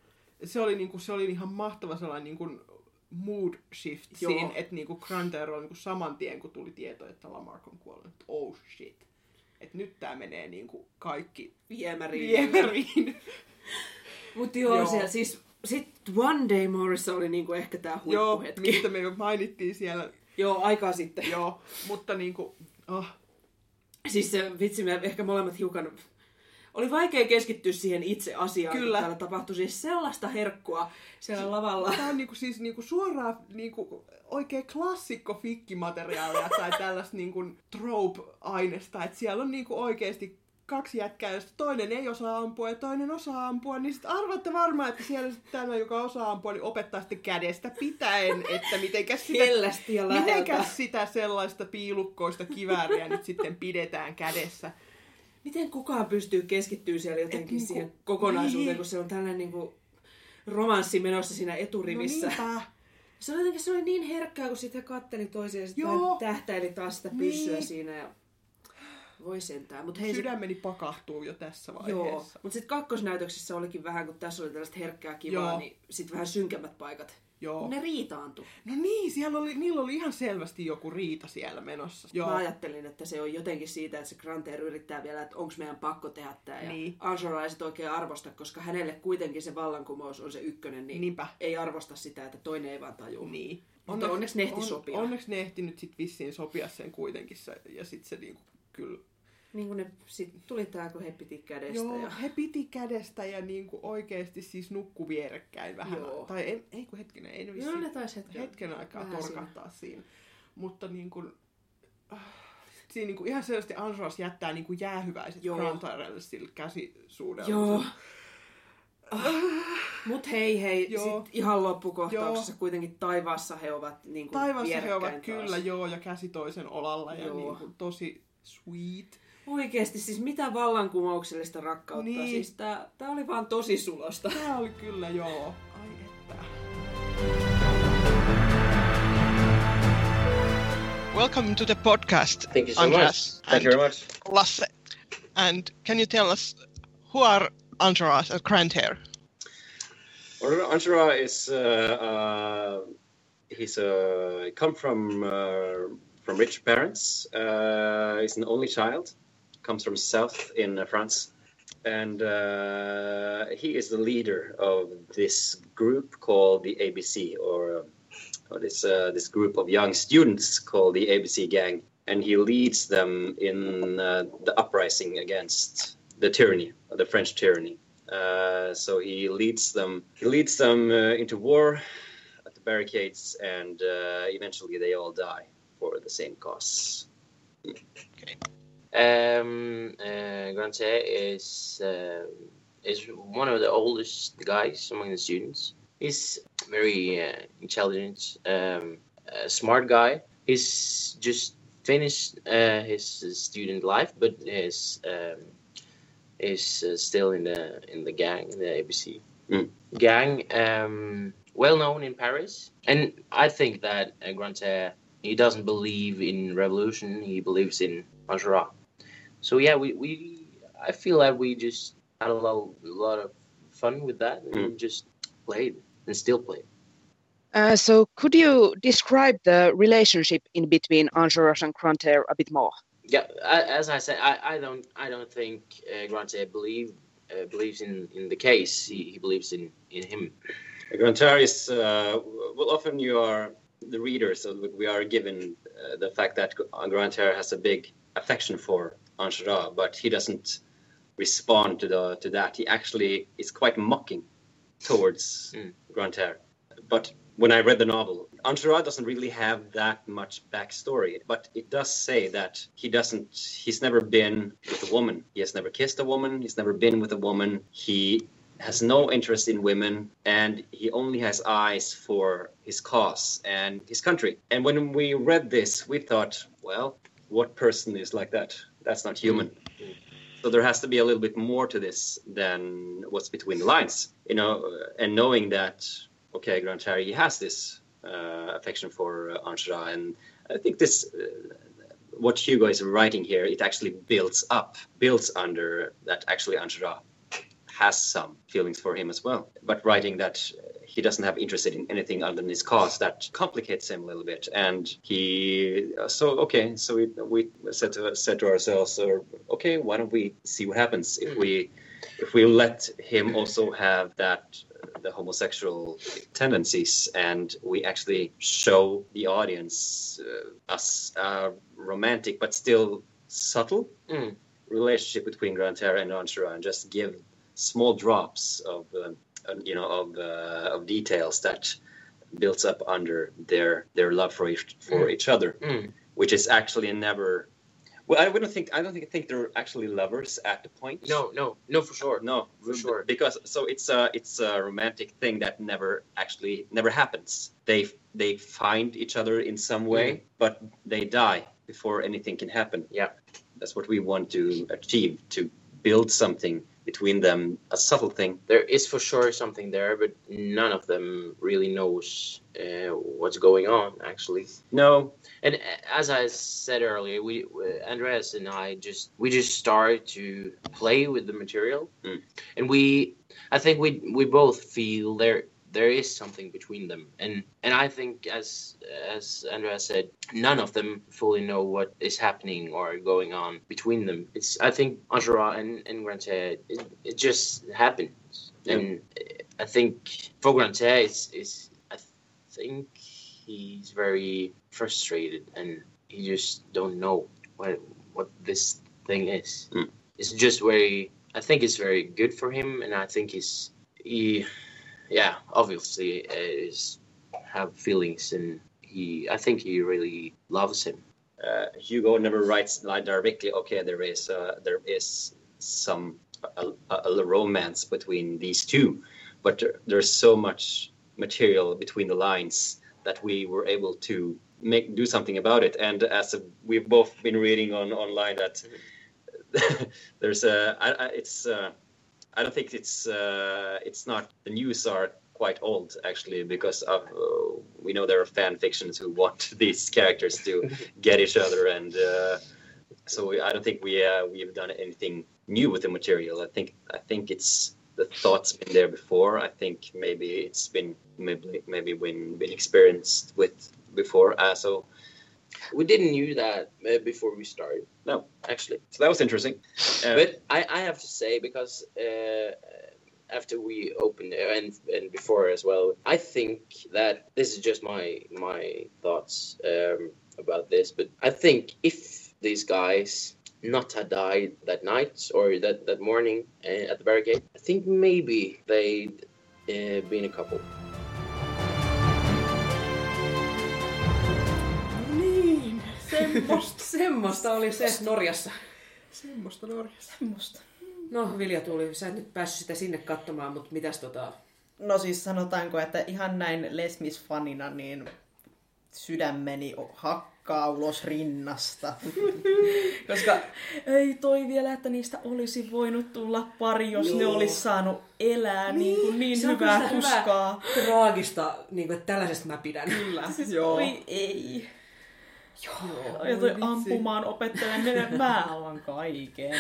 Se oli, niinku, se oli ihan mahtava sellainen niinku mood shift Joo. siinä, että niinku Granter oli niinku saman tien, kun tuli tieto, että Lamarck on kuollut. Oh shit. Että nyt tää menee niinku kaikki Viemäriin. viemäriin. Mutta joo, Joo. Siellä, siis sit One Day Morissa oli niinku ehkä Joo, huippuhetki. mistä me jo mainittiin siellä. joo, aikaa sitten. Joo, mutta niinku, oh, Siis se, vitsi, me ehkä molemmat hiukan... Oli vaikea keskittyä siihen itse asiaan, Kyllä. täällä tapahtui siis sellaista herkkua siellä lavalla. Tämä on niinku, siis niinku suoraan niinku, oikein klassikko fikkimateriaalia tai tällaista niinku trope-ainesta. Että siellä on niinku oikeasti kaksi jätkää, josta toinen ei osaa ampua ja toinen osaa ampua, niin sitten arvaatte varmaan, että siellä sitten tämä, joka osaa ampua, niin opettaa sitten kädestä pitäen, että mitenkäs sitä, mitenkäs sitä sellaista piilukkoista kivääriä nyt sitten pidetään kädessä. miten kukaan pystyy keskittyä siellä jotenkin niinku- siihen kokonaisuuteen, niin. kun se on tällainen niinku romanssi menossa siinä eturivissä. No niinpä. Se oli jotenkin se oli niin herkkää, kun sitä katteli toisiaan ja sitten tähtäili taas sitä pyssyä Niin. siinä. Ja... Voi sentään. Mut hei, se- Sydämeni pakahtuu jo tässä Joo, vaiheessa. mutta sitten kakkosnäytöksessä olikin vähän, kun tässä oli tällaista herkkää kivaa, Joo. niin sitten vähän synkemmät paikat. Joo. Ne riitaantu. No niin, siellä oli, niillä oli ihan selvästi joku riita siellä menossa. Joo. Mä ajattelin, että se on jotenkin siitä, että se Granter yrittää vielä, että onko meidän pakko tehdä tämä. Ja Niin. Angela ei sit oikein arvosta, koska hänelle kuitenkin se vallankumous on se ykkönen, niin Niinpä. ei arvosta sitä, että toinen ei vaan tajua. Niin. Mutta onneksi ne ehti on, sopia. Onneksi ne ehti nyt sit vissiin sopia sen kuitenkin. Se, ja sit se niinku kyllä... Niin kun ne sit tuli tää, kun he piti kädestä. Joo, ja... he piti kädestä ja niinku oikeesti siis nukku vierekkäin vähän. Joo. Tai ei, ei kun hetkinen, ei ne Joo, vissiin ne taisi hetken, hetken aikaa torkahtaa siinä. Mutta niin kuin, äh, siinä niin kuin ihan selvästi Angelas jättää niin kuin jäähyväiset Joo. Grantarelle sillä käsisuudella. Joo. Ah. Mut hei hei, Joo. sit ihan loppukohtauksessa kuitenkin taivaassa he ovat niin kuin Taivaassa he ovat vierekkäin kyllä taas. joo ja käsi toisen olalla ja Joo. niin kuin, tosi sweet. Oikeesti siis mitä vallankumouksellista rakkautta. Niin. Siis tää, tää oli vaan tosi sulosta. Tämä oli kyllä joo. Ai että. Welcome to the podcast, Thank you so Andreas much. Thank you and very much. Lasse. And can you tell us who are Andreas and Grant here? Well, Anshara is uh, uh, he's uh, come from uh, from rich parents. Uh, he's an only child. Comes from south in uh, France, and uh, he is the leader of this group called the ABC, or, uh, or this uh, this group of young students called the ABC Gang, and he leads them in uh, the uprising against the tyranny, the French tyranny. Uh, so he leads them. He leads them into war at the barricades, and eventually they all die for the same cause. Um, uh, Grantaire is uh, is one of the oldest guys among the students. He's very uh, intelligent, um, a smart guy. He's just finished uh, his student life, but is um, is uh, still in the in the gang, in the ABC Mm. gang. Um, well known in Paris, and I think that uh, Grantaire he doesn't believe in revolution. He believes in Enjolras. So yeah, we, we I feel that we just had a lot, a lot of fun with that and just played and still play. Uh, so could you describe the relationship in between Angeras and Grantaire a bit more? Yeah, a- as I said, I, I don't I don't think uh, Grantaire believe uh, believes in, in the case. He, he believes in, in him. Grantaire is uh, well. Often you are the reader, so we are given uh, the fact that Grantaire has a big affection for Anjara, but he doesn't respond to the to that. He actually is quite mocking towards Mm. Grantaire. But when I read the novel, Anjara doesn't really have that much backstory, but it does say that he doesn't. He's never been with a woman. He has never kissed a woman. He's never been with a woman. He has no interest in women and he only has eyes for his cause and his country. And when we read this, we thought, well, what person is like that? That's not human. So there has to be a little bit more to this than what's between the lines, you know, uh, and knowing that, okay, Harry, he has this uh, affection for uh. And I think this, uh, what Hugo is writing here, it actually builds up, builds under that actually Anjara has some feelings for him as well. But writing that he doesn't have interest in anything other than his cause, that complicates him a little bit. And he, uh, so okay, so we, we said to said to ourselves, uh, okay, why don't we see what happens if we if we let him also have that the homosexual tendencies and we actually show the audience uh, us uh, romantic but still subtle Mm. relationship between Grantaire and Anjara and just give small drops of um, you know of uh, of details that builds up under their their love for each for Mm. each other Mm. which is actually never well I wouldn't think I don't think, think they're actually lovers at the point No, no, no, for sure. no For sure. because so it's a it's a romantic thing that never actually never happens they they find each other in some way Mm. but they die before anything can happen Yeah. that's what we want to achieve to build something between them, a subtle thing. There is for sure something there, but none of them really knows uh, what's going on. Actually, No, and uh, as I said earlier, we uh, Andreas and I just we just started to play with the material, Mm. and we I think we we both feel there there is something between them, and and I think as as Andreas said, none of them fully know what is happening or going on between them. It's I think Anjara and and Grante, it, it just happens, Yeah. and I think for Grante, it's is I think he's very frustrated and he just don't know what what this thing is. Mm. It's just very. I think it's very good for him, and I think he's he, yeah, obviously uh, is have feelings, and he. I think he really loves him. uh, Hugo never writes like directly. Okay, there is uh, there is some a, a, romance between these two, but there, there's so much material between the lines that we were able to make do something about it. And as a, we've both been reading on online that there's a I, I, it's uh, I don't think it's uh, it's not the news are quite old actually because of uh, we know there are fan fictions who want these characters to get each other and uh, so we, I don't think we uh, we've done anything new with the material. I think I think it's the thoughts been there before. I think maybe it's been maybe maybe been been experienced with before. Uh, so We didn't knew that uh, before we started. No. actually. so that was interesting. Uh, but I, I have to say because uh, after we opened it and and before as well, I think that this is just my my thoughts um, about this. But I think if these guys not had died that night or that that morning uh, at the barricade, I think maybe they'd uh, been a couple. Niin, semmoista. Semmoista oli se Norjassa. semmoista Norjassa. Semmosta. No Vilja tuli, sä et nyt päässyt sitä sinne katsomaan, mutta mitäs tota... No siis sanotaanko, että ihan näin lesmisfanina, niin sydämeni hakkaa ulos rinnasta. Koska ei toi vielä, että niistä olisi voinut tulla pari, jos ne Joo. olisi saanut elää niin, niin, niin Se on hyvää tuskaa. Hyvää, traagista, niin kuin, että tällaisesta mä pidän. Kyllä, Siis, joo. Oi ei. Joo, Ja toi ampumaan opettaja, minä, mä haluan kaiken.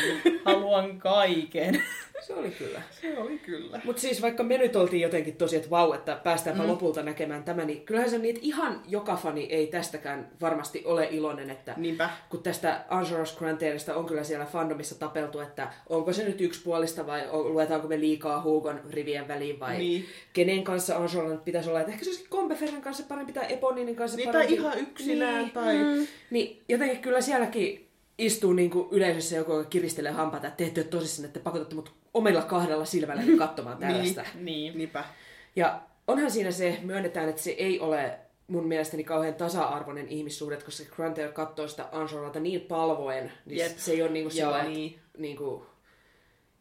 Haluan kaiken. Se oli kyllä. Se oli kyllä. Mutta siis vaikka me nyt oltiin jotenkin tosi, että vau, että päästäänpä mm. lopulta näkemään tämä, niin kyllähän se on niin, että ihan joka fani ei tästäkään varmasti ole iloinen, että Niinpä. kun tästä Angelos Granterista on kyllä siellä fandomissa tapeltu, että onko se nyt yksipuolista vai luetaanko me liikaa Hugon rivien väliin vai Niin. kenen kanssa Angelolla nyt pitäisi olla. Että ehkä se olisikin Combeferren kanssa parempi tai Eponinin kanssa Niin, tai parempi. ihan yksinään, Niin. tai... Mm. Niin jotenkin kyllä sielläkin istuu niin kuin yleisössä joku, joka kiristelee hampaita, että te ette ole tosissaan, että pakotatte mut omilla kahdella silmällä nyt katsomaan tällaista. Niin. Niinpä. Ja onhan siinä se, myönnetään, että se ei ole mun mielestäni kauhean tasa-arvoinen ihmissuhde, koska Granter katsoo sitä Angelolta niin palvoen, niin Jep. se ei ole niinku Joo, sellainen, niin. niin kuin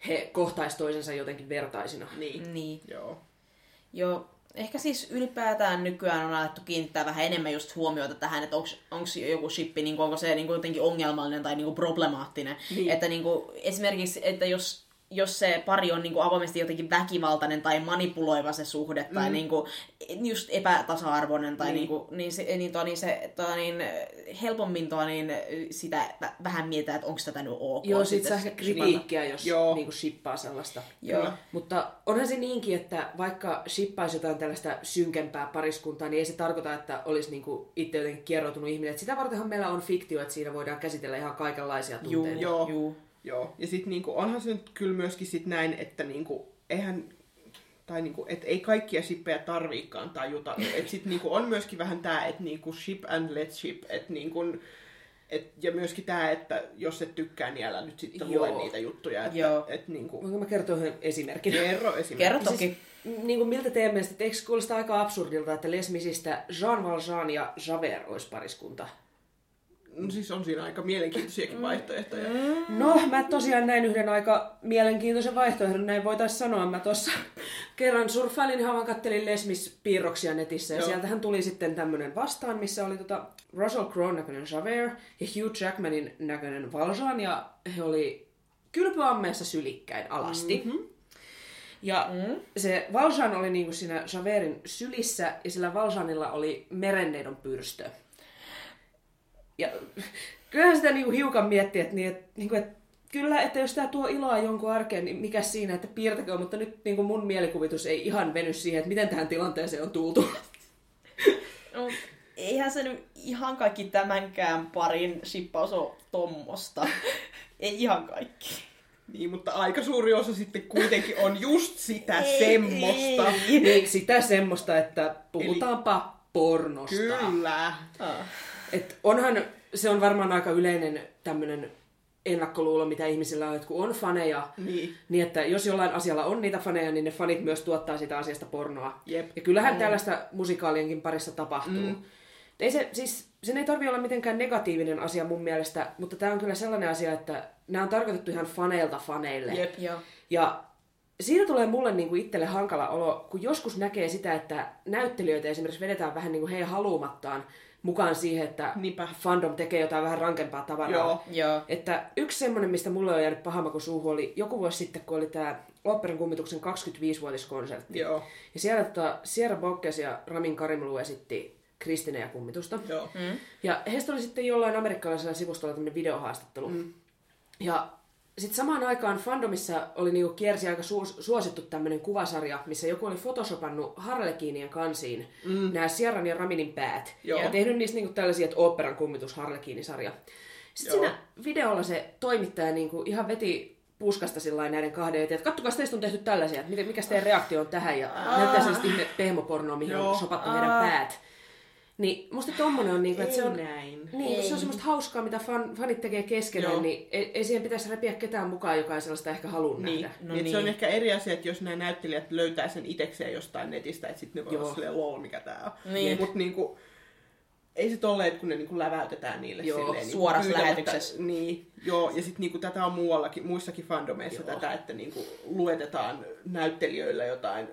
he kohtais toisensa jotenkin vertaisina. Niin. Niin. Joo. Joo, ehkä siis ylipäätään nykyään on alettu kiinnittää vähän enemmän just huomiota tähän, että onko joku shippi, niin onko se niin kuin jotenkin ongelmallinen tai niin kuin problemaattinen. Niin. Että niin kuin, esimerkiksi, että jos jos se pari on niin kuin avoimesti jotenkin väkivaltainen tai manipuloiva se suhde tai Mm. niin kuin just epätasa-arvoinen tai Niin. niin. Niin kuin, niin, se, niin, tuo, niin, se, tuo, niin helpommin tuo, niin sitä vä- vähän mietitään, että onko tätä nyt ok. Joo, sit sitten saa ehkä kritiikkiä, jos Joo. niinku shippaa sellaista. Joo. Kyllä. Mutta onhan se niinkin, että vaikka shippaisi jotain tällaista synkempää pariskuntaa, niin ei se tarkoita, että olisi niinku itse jotenkin kierroutunut ihminen. Et sitä vartenhan meillä on fiktio, että siinä voidaan käsitellä ihan kaikenlaisia tunteita. Joo. Juu. Joo. Ja sitten niinku, onhan se nyt kyllä myöskin sit näin, että niinku, eihän tai niinku, et ei kaikkia shippejä tarviikaan tajuta. Et sit niinku on myöskin vähän tää, että niinku ship and let ship, et niinku, et, ja myöskin tää, että jos et tykkää, niin älä nyt sitten Joo. lue niitä juttuja. Että, Joo. et niinku, mä kertoa yhden esimerkin? kerro esimerkiksi. Kerro toki. Niin kuin miltä teidän mielestä, eikö kuulosta aika absurdilta, että Les Misistä Jean Valjean ja Javert olisi pariskunta? No siis on siinä aika mielenkiintoisiakin vaihtoehtoja. No, mä tosiaan näin yhden aika mielenkiintoisen vaihtoehdon, näin voitaisiin sanoa. Mä tuossa kerran surffailin ihan vaan kattelin Lesmis-piirroksia netissä, ja Joo. sieltähän tuli sitten tämmönen vastaan, missä oli tota Russell Crowe näköinen Javert ja Hugh Jackmanin näköinen Valjean, ja he oli kylpyammeessa sylikkäin alasti. Mm-hmm. Ja mm. se Valjean oli niinku siinä Javertin sylissä, ja sillä Valjeanilla oli merenneidon pyrstö. Ja kyllähän sitä niinku hiukan miettii, että, niin, että, niinku, että kyllä, että jos tämä tuo iloa jonkun arkeen, niin mikä siinä, että piirtäkö, mutta nyt niinku mun mielikuvitus ei ihan veny siihen, että miten tähän tilanteeseen on tultu. No, eihän se nyt ihan kaikki tämänkään parin shippaus ole tommosta. Ei ihan kaikki. Niin, mutta aika suuri osa sitten kuitenkin on just sitä Ei, semmoista. ei. niin sitä semmoista, että puhutaanpa pornosta. Kyllä. Et onhan, se on varmaan aika yleinen tämmöinen ennakkoluulo, mitä ihmisillä on, että kun on faneja, Niin. niin että jos jollain asialla on niitä faneja, niin ne fanit myös tuottaa sitä asiasta pornoa. Jep. Ja kyllähän Mm. tällaista musikaalienkin parissa tapahtuu. Mm. Ei se, siis, sen ei tarvi olla mitenkään negatiivinen asia mun mielestä, mutta tämä on kyllä sellainen asia, että nämä on tarkoitettu ihan faneilta faneille. Jep. Joo. Ja siinä tulee mulle niinku itselle hankala olo, kun joskus näkee sitä, että näyttelijöitä esimerkiksi vedetään vähän niinku heidän haluamattaan mukaan siihen, että Niinpä. fandom tekee jotain vähän rankempaa tavaraa. Joo. Joo. Että yksi semmoinen, mistä mulle on jäänyt paha maku suuhun, oli joku vuosi sitten, kun oli tämä Operan kummituksen 25-vuotiskonsertti. Joo. Ja siellä tota, Sierra Bokkes ja Ramin Karimlu esitti Kristine ja kummitusta. Joo. Mm. Ja heistä oli sitten jollain amerikkalaisella sivustolla tämmöinen videohaastattelu. Mm. Ja sitten samaan aikaan fandomissa oli niinku kiersi aika su- suosittu tämmöinen kuvasarja, missä joku oli photoshopannut Harlekiinien kansiin mm. nämä Sierran ja Raminin päät. Joo. Ja tehnyt niistä niinku tällaisia, että oopperan kummitus Harlekiinisarja. Sitten Joo. siinä videolla se toimittaja niinku ihan veti puskasta sillä näiden kahden eteen, että kattokaa, teistä on tehty tällaisia, että mikä, mikä teidän reaktio on tähän, ja näyttää sellaista ihme pehmopornoa, mihin Joo. on sopattu heidän päät. Niin musta tommonen on niinku, että se on, näin. niin, se on semmoista hauskaa, mitä fan, fanit tekee keskenään, Joo. niin ei, ei siihen pitäisi repiä ketään mukaan, joka ei sellaista ehkä halua Niin. nähdä. No niin. Se on ehkä eri asia, että jos nämä näyttelijät löytää sen itekseen jostain netistä, että sitten ne voi Joo. olla silleen lol, mikä tää on. Niin. Mutta niinku, ei se tolleen, että kun ne niinku läväytetään niille Joo, silleen, niinku suorassa lähetyksessä. Niin, joo, ja sitten niinku tätä on muuallakin, muissakin fandomeissa Joo. tätä, että niinku luetetaan näyttelijöillä jotain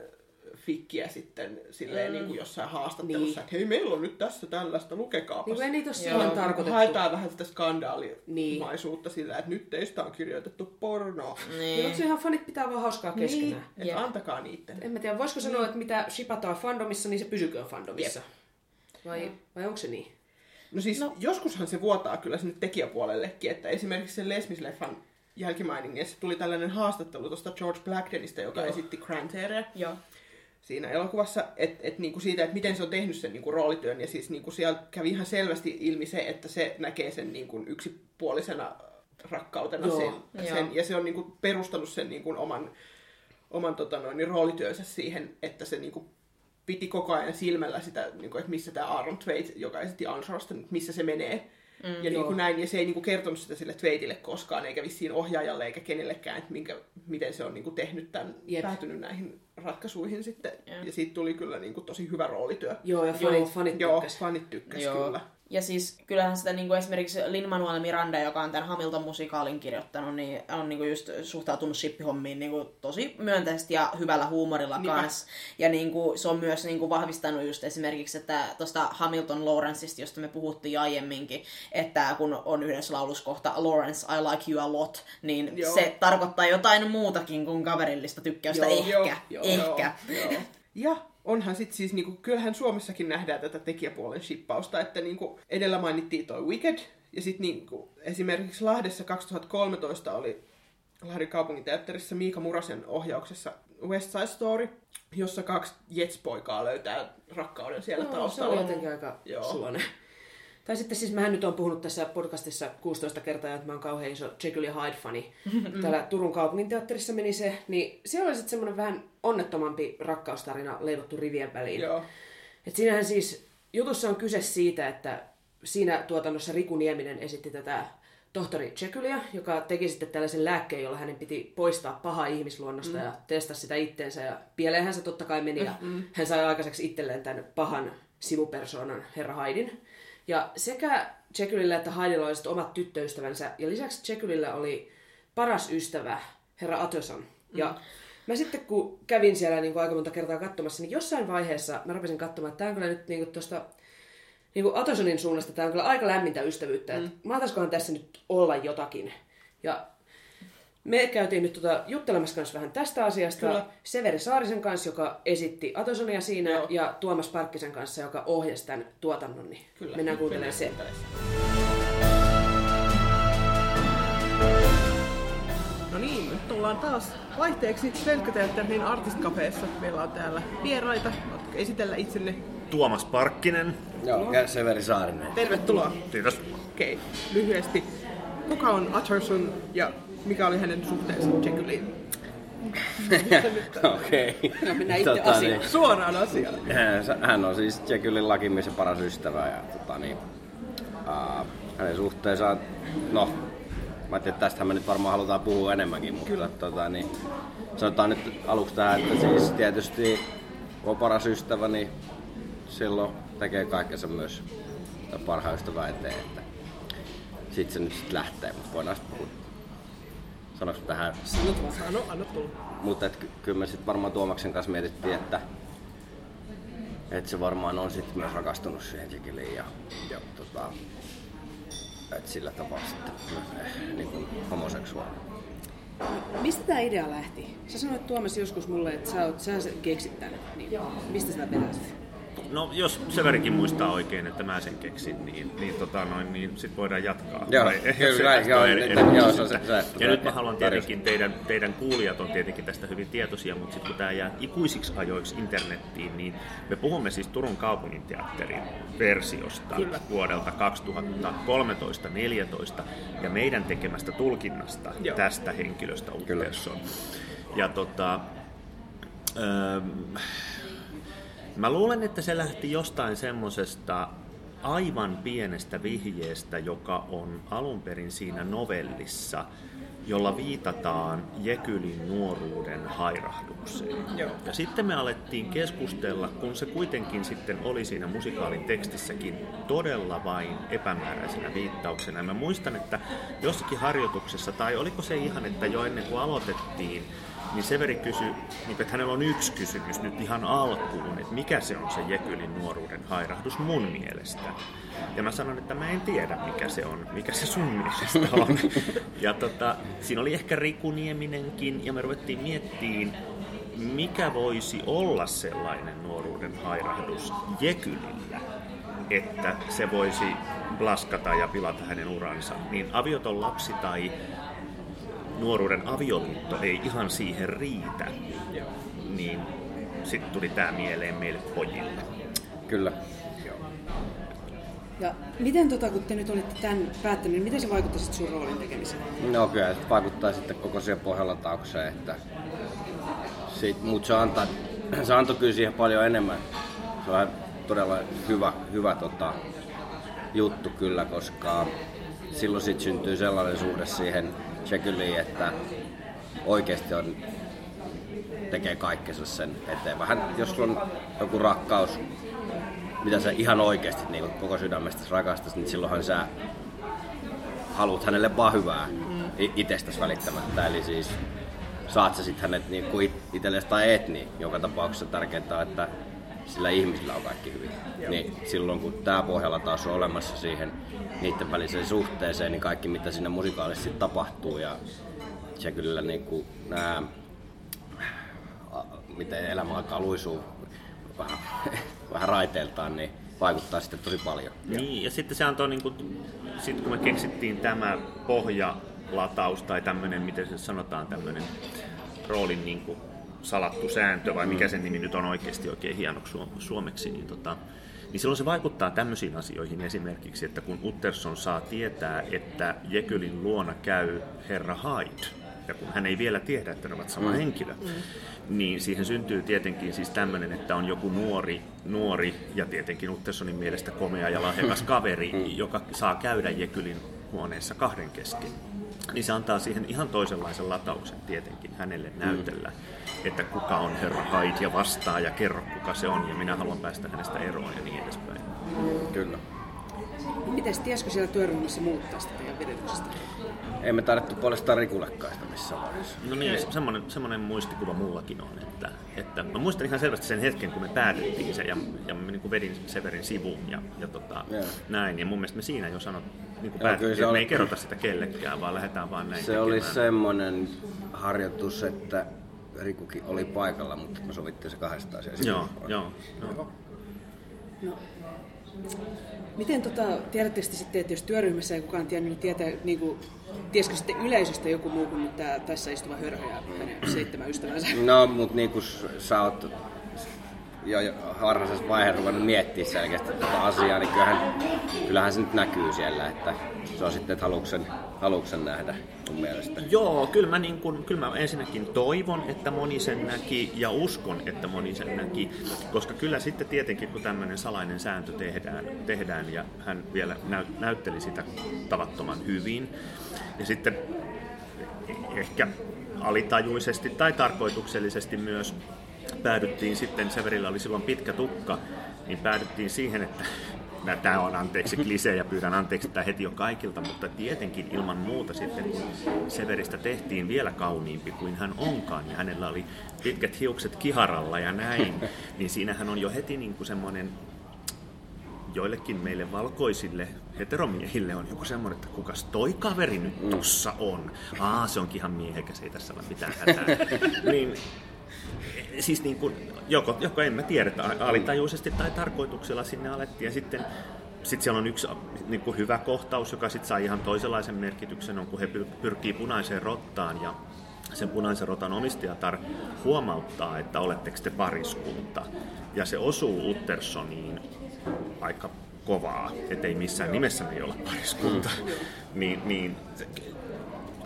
fikkiä sitten silleen mm. niinku jossain haastattelussa, Niin. että hei, meillä on nyt tässä tällaista, lukekaapas. Niin kuin ei niitä ole silloin tarkoitettu. Haetaan vähän sitä Niin. skandaalimaisuutta sillä, että nyt teistä on kirjoitettu porno. Niin. Onko se ihan fanit pitää vaan hauskaa keskenään? Niin, että antakaa niitten. En mä tiedä, voisiko sanoa, että mitä shipataan fandomissa, niin se pysyköön fandomissa. Vai, vai onko se niin? No siis no. joskushan se vuotaa kyllä sinne tekijäpuolellekin, että esimerkiksi sen Lesmis-leffan jälkimainingeissa tuli tällainen haastattelu tuosta George Blackdenista, joka Joo. esitti Granteria Joo. Siinä elokuvassa, että et niinku siitä, että miten se on tehnyt sen niinku roolityön, ja siis niinku siellä kävi ihan selvästi ilmi se, että se näkee sen niinku yksipuolisena rakkautena Joo. sen, Joo. sen, ja se on niinku perustanut sen niinku oman, oman tota noin, roolityönsä siihen, että se niinku piti koko ajan silmällä sitä, niinku, että missä tämä Aaron Tveit, joka esitti Ansorasta, että missä se menee. Mm, ja niin kuin näin, ja se ei niin kuin kertonut sitä sille Tveitille koskaan, eikä vissiin ohjaajalle eikä kenellekään, että minkä, miten se on niin kuin tehnyt tämän, Jep. päätynyt näihin ratkaisuihin sitten. Joo. Ja siitä tuli kyllä niin kuin tosi hyvä roolityö. Joo, ja fanit, Joo. fanit Joo, tykkäs. fanit tykkäs Joo. kyllä. Ja siis kyllähän sitä niin kuin esimerkiksi Lin-Manuel Miranda, joka on tämän Hamilton-musikaalin kirjoittanut, niin on niin kuin just suhtautunut shippihommiin niin kuin tosi myönteisesti ja hyvällä huumorilla Niinpä. kanssa. Ja niin kuin, se on myös niin kuin vahvistanut just esimerkiksi, että tuosta Hamilton Lawrenceista, josta me puhuttiin aiemminkin, että kun on yhdessä laulussa kohta Lawrence, I like you a lot, niin Joo. se tarkoittaa jotain muutakin kuin kaverillista tykkäystä. Joo, ehkä, joo, ehkä. Joo, joo. Ja onhan sitten siis, niinku, kyllähän Suomessakin nähdään tätä tekijäpuolen shippausta, että niinku, edellä mainittiin toi Wicked, ja sitten niinku, esimerkiksi Lahdessa 2013 oli Lahden kaupunginteatterissa Miika Murasen ohjauksessa West Side Story, jossa kaksi Jets-poikaa löytää rakkauden siellä se taustalla. oli jotenkin aika Joo. sulonen. Tai sitten siis mähän nyt on puhunut tässä podcastissa 16 kertaa, että mä oon kauhean iso Jekyll ja Hyde-fani. Täällä Turun kaupunginteatterissa meni se, niin siellä oli sitten semmoinen vähän onnettomampi rakkaustarina leivottu rivien väliin. Joo. Et siinähän siis, jutussa on kyse siitä, että siinä tuotannossa Riku Nieminen esitti tätä tohtori Jekylia, joka teki sitten tällaisen lääkkeen, jolla hänen piti poistaa paha ihmisluonnosta mm. ja testata sitä itteensä. Ja pieleenhän se totta kai meni ja Mm-mm. hän sai aikaiseksi itselleen tämän pahan sivupersoonan herra Haidin. Ja sekä Jekylillä että Haidilla oli omat tyttöystävänsä. Ja lisäksi Jekylillä oli paras ystävä, herra Atterson. Ja mä sitten kun kävin siellä niin kuin aika monta kertaa katsomassa, niin jossain vaiheessa mä rupesin katsomaan, että tämä on kyllä nyt niin kuin tuosta niin kuin Attersonin suunnasta, tämä on kyllä aika lämmintä ystävyyttä. Mm. Että tässä nyt olla jotakin. Ja me käytiin nyt tota juttelemassa kanssa vähän tästä asiasta. Kyllä. Severi Saarisen kanssa, joka esitti Atosonia siinä, Joo. ja Tuomas Parkkisen kanssa, joka ohjasi tämän tuotannon. Niin Kyllä. Mennään kuuntelemaan se. No niin, nyt ollaan taas vaihteeksi Selkkäteatterin Artist Cafeessa. Meillä on täällä vieraita. Voitko esitellä itsenne? Tuomas Parkkinen. Joo, ja Severi Saarinen. Tervetuloa. Kiitos. Okei, okay. lyhyesti. Kuka on Utterson ja mikä oli hänen suhteensa Jekyliin? Okei. No, mennään itse asiaan. Suoraan asiaan. Hän- Hän on siis Jekylin lakimies ja paras ystävä. Ja, tota, niin, uh, hänen suhteensa, no, mä ajattelin, että tästähän me nyt varmaan halutaan puhua enemmänkin, mutta Kyllä. Tota, niin, sanotaan nyt aluksi tähän, että siis tietysti kun on paras ystävä, niin silloin tekee kaikkensa myös parhaan ystävän eteen. Että sitten se nyt sit lähtee, mutta voidaan sitten puhua. Sanoinko tähän vaan. Sano, anna tulla. mutta et, ky- kyllä me sitten varmaan Tuomaksen kanssa mietittiin, että, että se varmaan on sitten myös rakastunut siihen Jekiliin ja, ja tota, että sillä tavalla sitten eh, niin kuin homoseksuaali. Mistä tämä idea lähti? Sä sanoit Tuomas joskus mulle, että sä, oot, sä keksit tämän. Niin mistä sä vetäsit? No jos Severikin muistaa oikein, että mä sen keksin, niin, niin, tota noin, niin sit voidaan jatkaa. Joo, Vai- kyllä, se näin, tästä joo, on eri- joo, se- se- se- Ja nyt mä haluan tietenkin, teidän, teidän kuulijat on tietenkin tästä hyvin tietoisia, mutta sitten kun tämä jää ikuisiksi ajoiksi internettiin, niin me puhumme siis Turun kaupungin teatterin versiosta Kyllä. vuodelta 2013-2014 ja meidän tekemästä tulkinnasta Joo. tästä henkilöstä Uttersson. Ja tota, öö, Mä luulen, että se lähti jostain semmosesta aivan pienestä vihjeestä, joka on alun perin siinä novellissa, jolla viitataan Jekylin nuoruuden hairahdukseen. Joo. Ja sitten me alettiin keskustella, kun se kuitenkin sitten oli siinä musikaalin tekstissäkin todella vain epämääräisenä viittauksena. Ja mä muistan, että jossakin harjoituksessa, tai oliko se ihan, että jo ennen kuin aloitettiin, niin Severi kysyi, niin että hänellä on yksi kysymys nyt ihan alkuun, että mikä se on se Jekylin nuoruuden hairahdus mun mielestä. Ja mä sanoin, että mä en tiedä mikä se on, mikä se sun mielestä on. Ja tota, siinä oli ehkä Riku Nieminenkin, ja me ruvettiin miettiin, mikä voisi olla sellainen nuoruuden hairahdus Jekylillä, että se voisi blaskata ja pilata hänen uransa. Niin avioton lapsi tai nuoruuden avioliitto ei ihan siihen riitä, niin sitten tuli tämä mieleen meille pojille. Kyllä. Ja miten, tota, kun te nyt olitte tämän päättänyt, niin miten se vaikutti sit sun roolin tekemiseen? No kyllä, se vaikuttaa sitten koko siihen pohjalataukseen, että sit, mutta se, antaa, se antoi kyllä siihen paljon enemmän. Se on todella hyvä, hyvä tota, juttu kyllä, koska silloin sitten syntyy sellainen suhde siihen Jekyliin, että oikeasti on, tekee kaikkensa sen eteen. Vähän, jos sulla on joku rakkaus, mitä sä ihan oikeasti niin koko sydämestä rakastat, niin silloinhan sä haluat hänelle vaan hyvää mm. itsestäsi välittämättä. Eli siis saat sä sitten hänet niin kuin itsellesi tai et, niin joka tapauksessa tärkeintä on, että sillä ihmisillä on kaikki hyvin. Niin silloin kun tämä pohjalla taas on olemassa siihen niiden väliseen suhteeseen, niin kaikki mitä siinä musikaalissa sit tapahtuu ja se kyllä niin kuin nämä, miten elämä alkaa luisua vähän, vähän raiteiltaan, niin vaikuttaa sitten tosi paljon. Niin, ja sitten se antoi, niin kuin, sit kun me keksittiin tämä pohjalataus tai tämmöinen, miten se sanotaan, tämmöinen roolin niin kuin, salattu sääntö, vai mikä sen nimi nyt on oikeasti oikein hienoksi suom- suomeksi, niin, tota, niin silloin se vaikuttaa tämmöisiin asioihin. Esimerkiksi, että kun Utterson saa tietää, että Jekylin luona käy herra Hyde, ja kun hän ei vielä tiedä, että ne ovat sama Mm. henkilö, niin siihen syntyy tietenkin siis tämmöinen, että on joku nuori, nuori ja tietenkin Uttersonin mielestä komea ja lahjakas kaveri, joka saa käydä Jekylin huoneessa kahden kesken. Niin se antaa siihen ihan toisenlaisen latauksen tietenkin hänelle näytellä, että kuka on herra Hyde ja vastaa ja kerro kuka se on ja minä haluan päästä hänestä eroon ja niin edespäin. Kyllä. Mites, tiesikö siellä työryhmässä muuttaa sitä teidän vedetyksestä? Ei me tarvittu puolestaan Rikullekaan sitä missään vaiheessa. No niin, semmoinen, semmoinen muistikuva mullakin on, että, että mä muistan ihan selvästi sen hetken, kun me päätettiin se ja, ja mä niin kuin vedin Severin sivuun ja, ja tota, Joo. näin. Ja mun mielestä me siinä jo sanot, niin kuin päätettiin, että me oli- ei kerrota sitä kellekään, vaan lähdetään vaan näin Se oli tekemään. semmoinen harjoitus, että Rikukin oli paikalla, mutta me sovittiin se kahdestaan siellä Joo, joo, joo. No, miten tota, tiedättekö te sitten, että jos työryhmässä ei kukaan tiennyt, niin tietää, niin kuin, tiesikö sitten yleisöstä joku muu kuin tää tässä istuva hörhö ja hänen seitsemän ystävänsä? No, mutta niin kuin sä oot jo, jo vaiheessa ruvennut miettimään selkeästi tätä asiaa, niin kyllähän, kyllähän se nyt näkyy siellä, että se on sitten, että haluatko sen, haluatko sen nähdä mun mielestä. Joo, kyllä mä, niin kun, kyllä mä ensinnäkin toivon, että moni sen näki ja uskon, että moni sen näki, koska kyllä sitten tietenkin kun tämmöinen salainen sääntö tehdään, tehdään ja hän vielä näy, näytteli sitä tavattoman hyvin ja sitten ehkä alitajuisesti tai tarkoituksellisesti myös päädyttiin sitten, Severillä oli silloin pitkä tukka, niin päädyttiin siihen, että Tämä on anteeksi klisee ja pyydän anteeksi tätä heti jo kaikilta, mutta tietenkin ilman muuta sitten kun Severistä tehtiin vielä kauniimpi kuin hän onkaan ja hänellä oli pitkät hiukset kiharalla ja näin, niin siinähän on jo heti niin kuin semmoinen joillekin meille valkoisille heteromiehille on joku semmoinen, että kukas toi kaveri nyt tossa on. Aa, se onkin ihan miehekäs, ei tässä ole mitään hätää. niin, siis niin kuin, joko, joko en mä tiedä, että alitajuisesti tai tarkoituksella sinne alettiin. Ja sitten sitten siellä on yksi niin kuin hyvä kohtaus, joka sitten saa ihan toisenlaisen merkityksen, on kun he pyr- pyrkii punaiseen rottaan ja sen punaisen rotan omistajatar huomauttaa, että oletteko te pariskunta. Ja se osuu Uttersoniin aika kovaa, ettei missään nimessä me ei olla pariskunta. niin, niin se-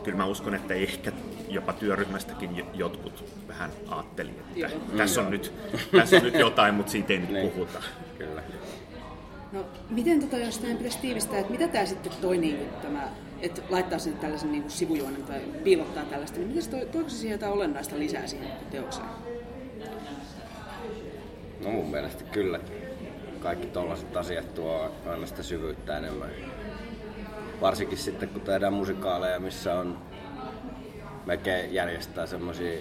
kyllä mä uskon, että ehkä jopa työryhmästäkin jo- jotkut vähän ajatteli, että tässä on, nyt, tässä on nyt jotain, mutta siitä ei nyt puhuta. Kyllä. No, miten tota, jos näin pitäisi tiivistää, että mitä tämä sitten toi niin kuin, tämä, että laittaa sen tällaisen niin kuin sivujuonen tai piilottaa tällaista, niin miten se toi, toiko se siihen jotain olennaista lisää siihen teokseen? No mun mielestä kyllä. Kaikki tollaset asiat tuo aina sitä syvyyttä enemmän. Varsinkin sitten kun tehdään musikaaleja, missä on melkein järjestää semmoisia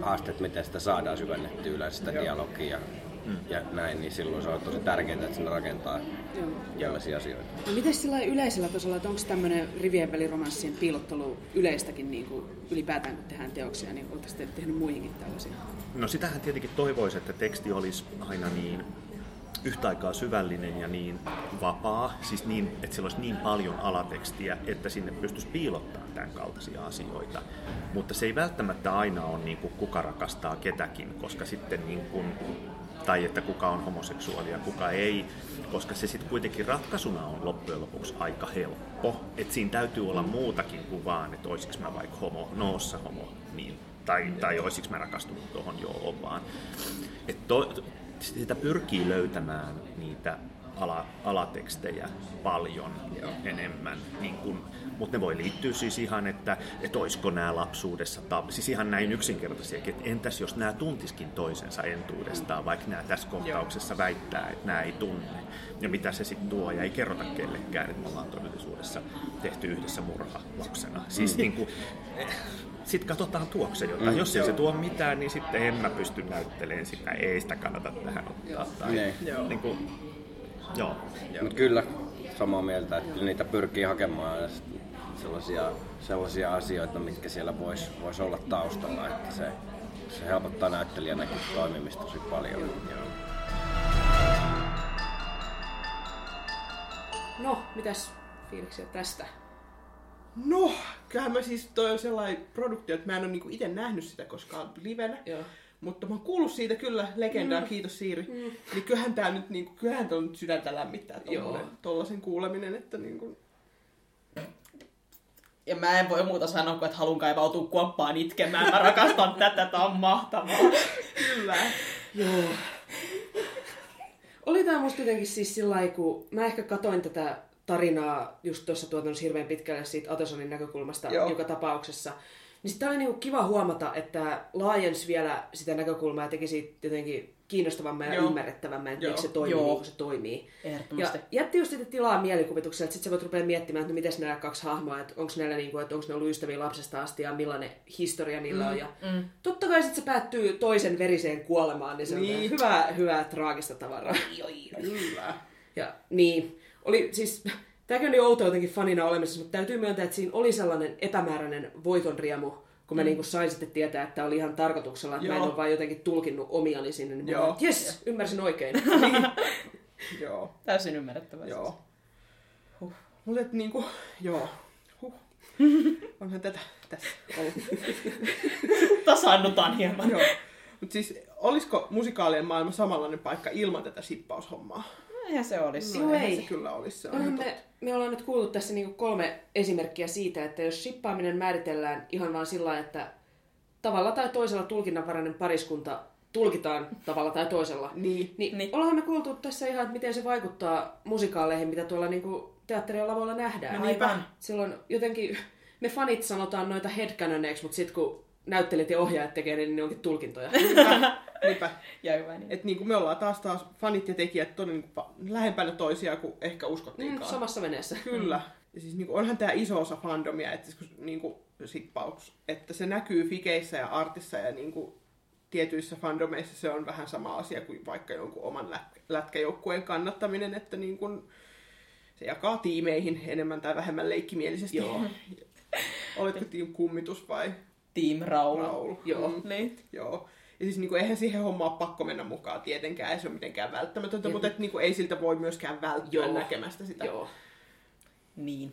haasteita, miten sitä saadaan syvennettyä yleensä sitä dialogia Mm. ja näin, niin silloin se on tosi tärkeää, että sinne rakentaa Joo. tällaisia asioita. No miten sillä yleisellä tasolla, että onko tämmöinen rivien väliromanssien piilottelu yleistäkin niin kuin ylipäätään, kun tehdään teoksia, niin oletteko te tehnyt muihinkin tällaisia? No sitähän tietenkin toivoisi, että teksti olisi aina niin yhtä aikaa syvällinen ja niin vapaa, siis niin, että siellä olisi niin paljon alatekstiä, että sinne pystyisi piilottamaan tämän kaltaisia asioita. Mutta se ei välttämättä aina ole niin kuin kuka rakastaa ketäkin, koska sitten niin kuin, tai että kuka on homoseksuaali ja kuka ei, koska se sitten kuitenkin ratkaisuna on loppujen lopuksi aika helppo. Että siinä täytyy olla muutakin kuin vaan, että olisiko mä vaikka homo, noossa homo, niin, tai, tai olisiko mä rakastunut tuohon, joo, on vaan. Et to, sitä pyrkii löytämään niitä ala, alatekstejä paljon Joo. enemmän. Niin kun, mutta ne voi liittyä siis ihan, että, että olisiko nämä lapsuudessa, siis ihan näin yksinkertaisiakin, että entäs jos nämä tuntiskin toisensa entuudestaan, vaikka nämä tässä kohtauksessa väittää, että nämä ei tunne. Ja mitä se sitten tuo, ja ei kerrota kellekään, että me ollaan todellisuudessa tehty yhdessä murha lapsena. Siis Mm. niin kuin, sitten katsotaan tuokse jotain. Mm. Jos ei se tuo mitään, niin sitten en mä pysty näyttelemään sitä. Ei sitä kannata tähän ottaa. Tai, Niin. niin kuin, joo. Mut kyllä samaa mieltä, että niitä pyrkii hakemaan ja sellaisia, sellaisia asioita, mitkä siellä voisi vois olla taustalla, että se, se helpottaa näyttelijänäkin toimimista tosi paljon. No, mitäs fiiliksiä tästä? No, kyllähän mä siis toi on sellainen produktio, että mä en ole niinku itse nähnyt sitä koskaan livenä. Joo. Mutta mä oon kuullut siitä kyllä legendaa, Mm. kiitos Siiri. Mm. Niin kyllähän tää nyt niinku, kyllähän tää on nyt sydäntä lämmittää tollasen kuuleminen, että niinku... Ja mä en voi muuta sanoa, kuin että haluan kaivautua kuoppaan itkemään. Mä rakastan tätä, tää on mahtavaa. Kyllä. Joo. Oli tää musta jotenkin siis sillä lailla, kun mä ehkä katoin tätä tarinaa just tuossa tuotannossa hirveän pitkälle siitä Atosonin näkökulmasta Joo. joka tapauksessa, Niin sitten oli niinku kiva huomata, että laajensi vielä sitä näkökulmaa ja teki siitä jotenkin kiinnostavamman ja Joo. ymmärrettävämmän, että Joo. miksi se toimii Joo. niin kuin se toimii. Ja jätti just sitten tilaa mielikuvitukselle, että sitten sä voit rupea miettimään, että no miten nämä kaksi hahmoa, että onko näillä niinku, että onko ne ollut ystäviä lapsesta asti ja millainen historia niillä Mm, on. Ja mm. totta kai sitten se päättyy toisen veriseen kuolemaan, niin se on Niin. hyvää, hyvää traagista tavaraa. Kyllä. Ja niin, oli siis, tämäkin oli outo jotenkin fanina olemassa, mutta täytyy myöntää, että siinä oli sellainen epämääräinen voitonriemu, kun mä Mm. niinku sain sitten tietää, että oli ihan tarkoituksella, että mä en Joo. ole vaan jotenkin tulkinnut omiani sinne, niin Joo. Joo. jes, ymmärsin oikein. Joo. Täysin ymmärrettävää. Joo. Huh. Mutta et niinku, joo. Huh. Onhan tätä tässä ollut. Tasaannutaan hieman. joo. Mutta siis, olisiko musikaalien maailma samanlainen paikka ilman tätä shippaushommaa? Eihän se olisi. Joo, eihän ei. se kyllä olisi. Se on me, me ollaan nyt kuullut tässä niinku kolme esimerkkiä siitä, että jos shippaaminen määritellään ihan vaan sillä että tavalla tai toisella tulkinnanvarainen pariskunta tulkitaan tavalla tai toisella, niin, niin, niin. ollaan me kuultu tässä ihan, että miten se vaikuttaa musikaaleihin, mitä tuolla niinku teatterin lavalla nähdään. No niinpä. Silloin jotenkin me fanit sanotaan noita headcanoneiksi, mutta sitten kun näyttelijät ja ohjaajat tekee, niin ne onkin tulkintoja. Niinpä, niinpä. Ja hyvä niin. Et niinku me ollaan taas taas fanit ja tekijät todella niinku lähempänä toisiaan kuin ehkä uskottiinkaan. Mm, samassa veneessä. Kyllä. Ja siis niinku onhan tämä iso osa fandomia, että siis kun niinku sippaus, että se näkyy fikeissä ja artissa ja niinku tietyissä fandomeissa se on vähän sama asia kuin vaikka jonkun oman lät- lätkäjoukkueen kannattaminen, että niinku se jakaa tiimeihin enemmän tai vähemmän leikkimielisesti. Joo. Oletko team kummitus vai Team Raul. Raul? Joo. Mm. Niin. Joo. Ja siis niinku, eihän siihen hommaan ole pakko mennä mukaan tietenkään, ei se ole mitenkään välttämätöntä, Jep. mutta et, niinku, ei siltä voi myöskään välttyä Joo. näkemästä sitä. Joo. Niin.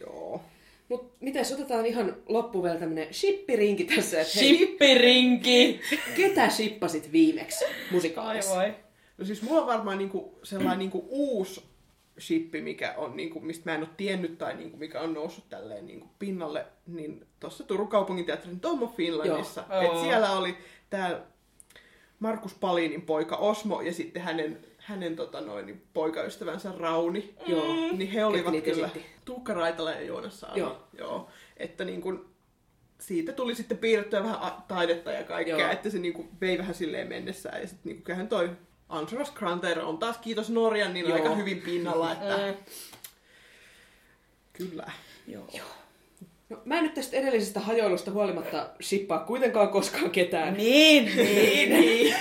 Joo. Mut mites, otetaan ihan loppuun vielä tämmönen shippirinki tässä, että hei, Shippirinki! ketä shippasit viimeksi musikaalissa? Ai vai. No siis mulla on varmaan niinku sellainen niinku uusi shippi, mikä on, niinku, mistä mä en ole tiennyt tai niinku, mikä on noussut tälleen niinku, pinnalle, niin tuossa Turun kaupunginteatterin Tom of Finlandissa. Joo. Et siellä oli tää Markus Palinin poika Osmo ja sitten hänen, hänen tota noin, niin poikaystävänsä Rauni. Joo. Niin he olivat niitä kyllä esitti? Tuukka Raitala ja Joonas Saari. Joo. Joo. Että niin kuin, siitä tuli sitten piirrettyä vähän taidetta ja kaikkea, Joo. että se niin kuin vei vähän silleen mennessään. Ja sitten niin kyllähän toi Andros Kranter on taas kiitos Norjan, niin Joo. aika hyvin pinnalla, että Mm. kyllä. Joo. No, mä en nyt tästä edellisestä hajoilusta huolimatta shippaa kuitenkaan koskaan ketään. Niin, niin. niin.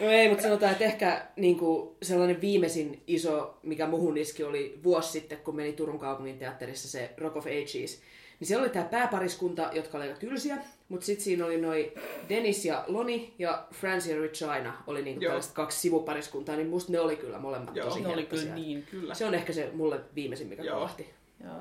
No ei, mutta sanotaan, että ehkä niin kuin sellainen viimeisin iso, mikä muhun iski, oli vuosi sitten, kun meni Turun kaupungin teatterissa se Rock of Ages. Niin siellä oli tämä pääpariskunta, jotka oli aika tylsiä, mutta sitten siinä oli noi Dennis ja Loni ja Francie ja Regina oli niinku Joo. tällaiset kaksi sivupariskuntaa, niin musta ne oli kyllä molemmat Joo. tosi Ne oli kyllä niin. Kyllä. Se on ehkä se mulle viimeisin, mikä Joo. kolahti. Joo.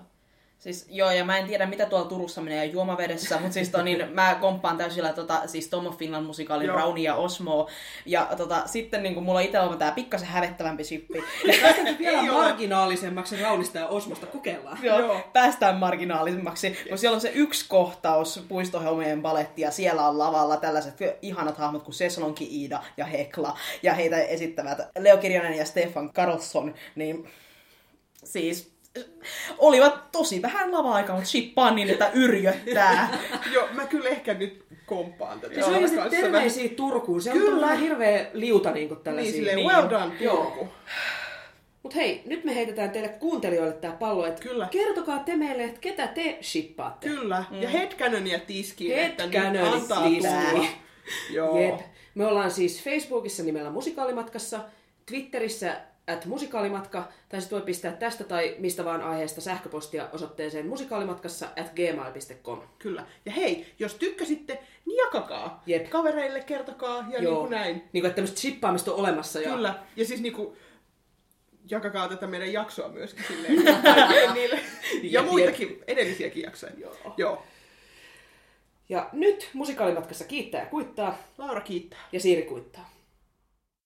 Siis, joo, ja mä en tiedä mitä tuolla Turussa menee juomavedessä, mutta siis to, niin, mä komppaan täysillä tota, siis Tom of Finland musikaalin Joo. Rauni ja Osmo. Ja tota, sitten niin mulla itsellä on tää pikkasen hävettävämpi shippi. Päästäänkö vielä Ei ole. marginaalisemmaksi Raunista ja Osmosta? Kokeillaan. Joo, Joo. päästään marginaalisemmaksi, kun siellä on se yksi kohtaus puistohelmien paletti ja siellä on lavalla tällaiset ihanat hahmot kuin Seslonki Iida ja Hekla ja heitä esittävät Leo Kirjonen ja Stefan Karlsson, niin siis olivat tosi vähän lava-aikaa, mutta shippaan niin, että yrjöttää. Joo, mä kyllä ehkä nyt komppaan tätä. Se oikeasti kanssa terveisiä Turkuun. Se on Kyllä. kyllä. hirveä liuta niin kuin tällaisia. Niin, silleen, well done, Joo. Turku. Mut hei, nyt me heitetään teille kuuntelijoille tää pallo, että Kyllä. kertokaa te meille, että ketä te shippaatte. Kyllä, ja headcanonia tiskiin, että nyt antaa tulla. Joo. Jep. Me ollaan siis Facebookissa nimellä Musikaalimatkassa, Twitterissä at musikaalimatka, tai sitten voi pistää tästä tai mistä vaan aiheesta sähköpostia osoitteeseen musikaalimatkassa at gmail.com. Kyllä. Ja hei, jos tykkäsitte, niin jakakaa. Jep. Kavereille kertokaa ja niin kuin näin. Niin kuin, että tämmöistä shippaamista on olemassa. Ja... Kyllä. Ja siis niinku, jakakaa tätä meidän jaksoa myöskin silleen. niille. ja Jep, muitakin edellisiäkin jaksoja. Joo. Joo. Ja nyt musikaalimatkassa kiittää ja kuittaa Laura kiittää. ja Siiri kuittaa.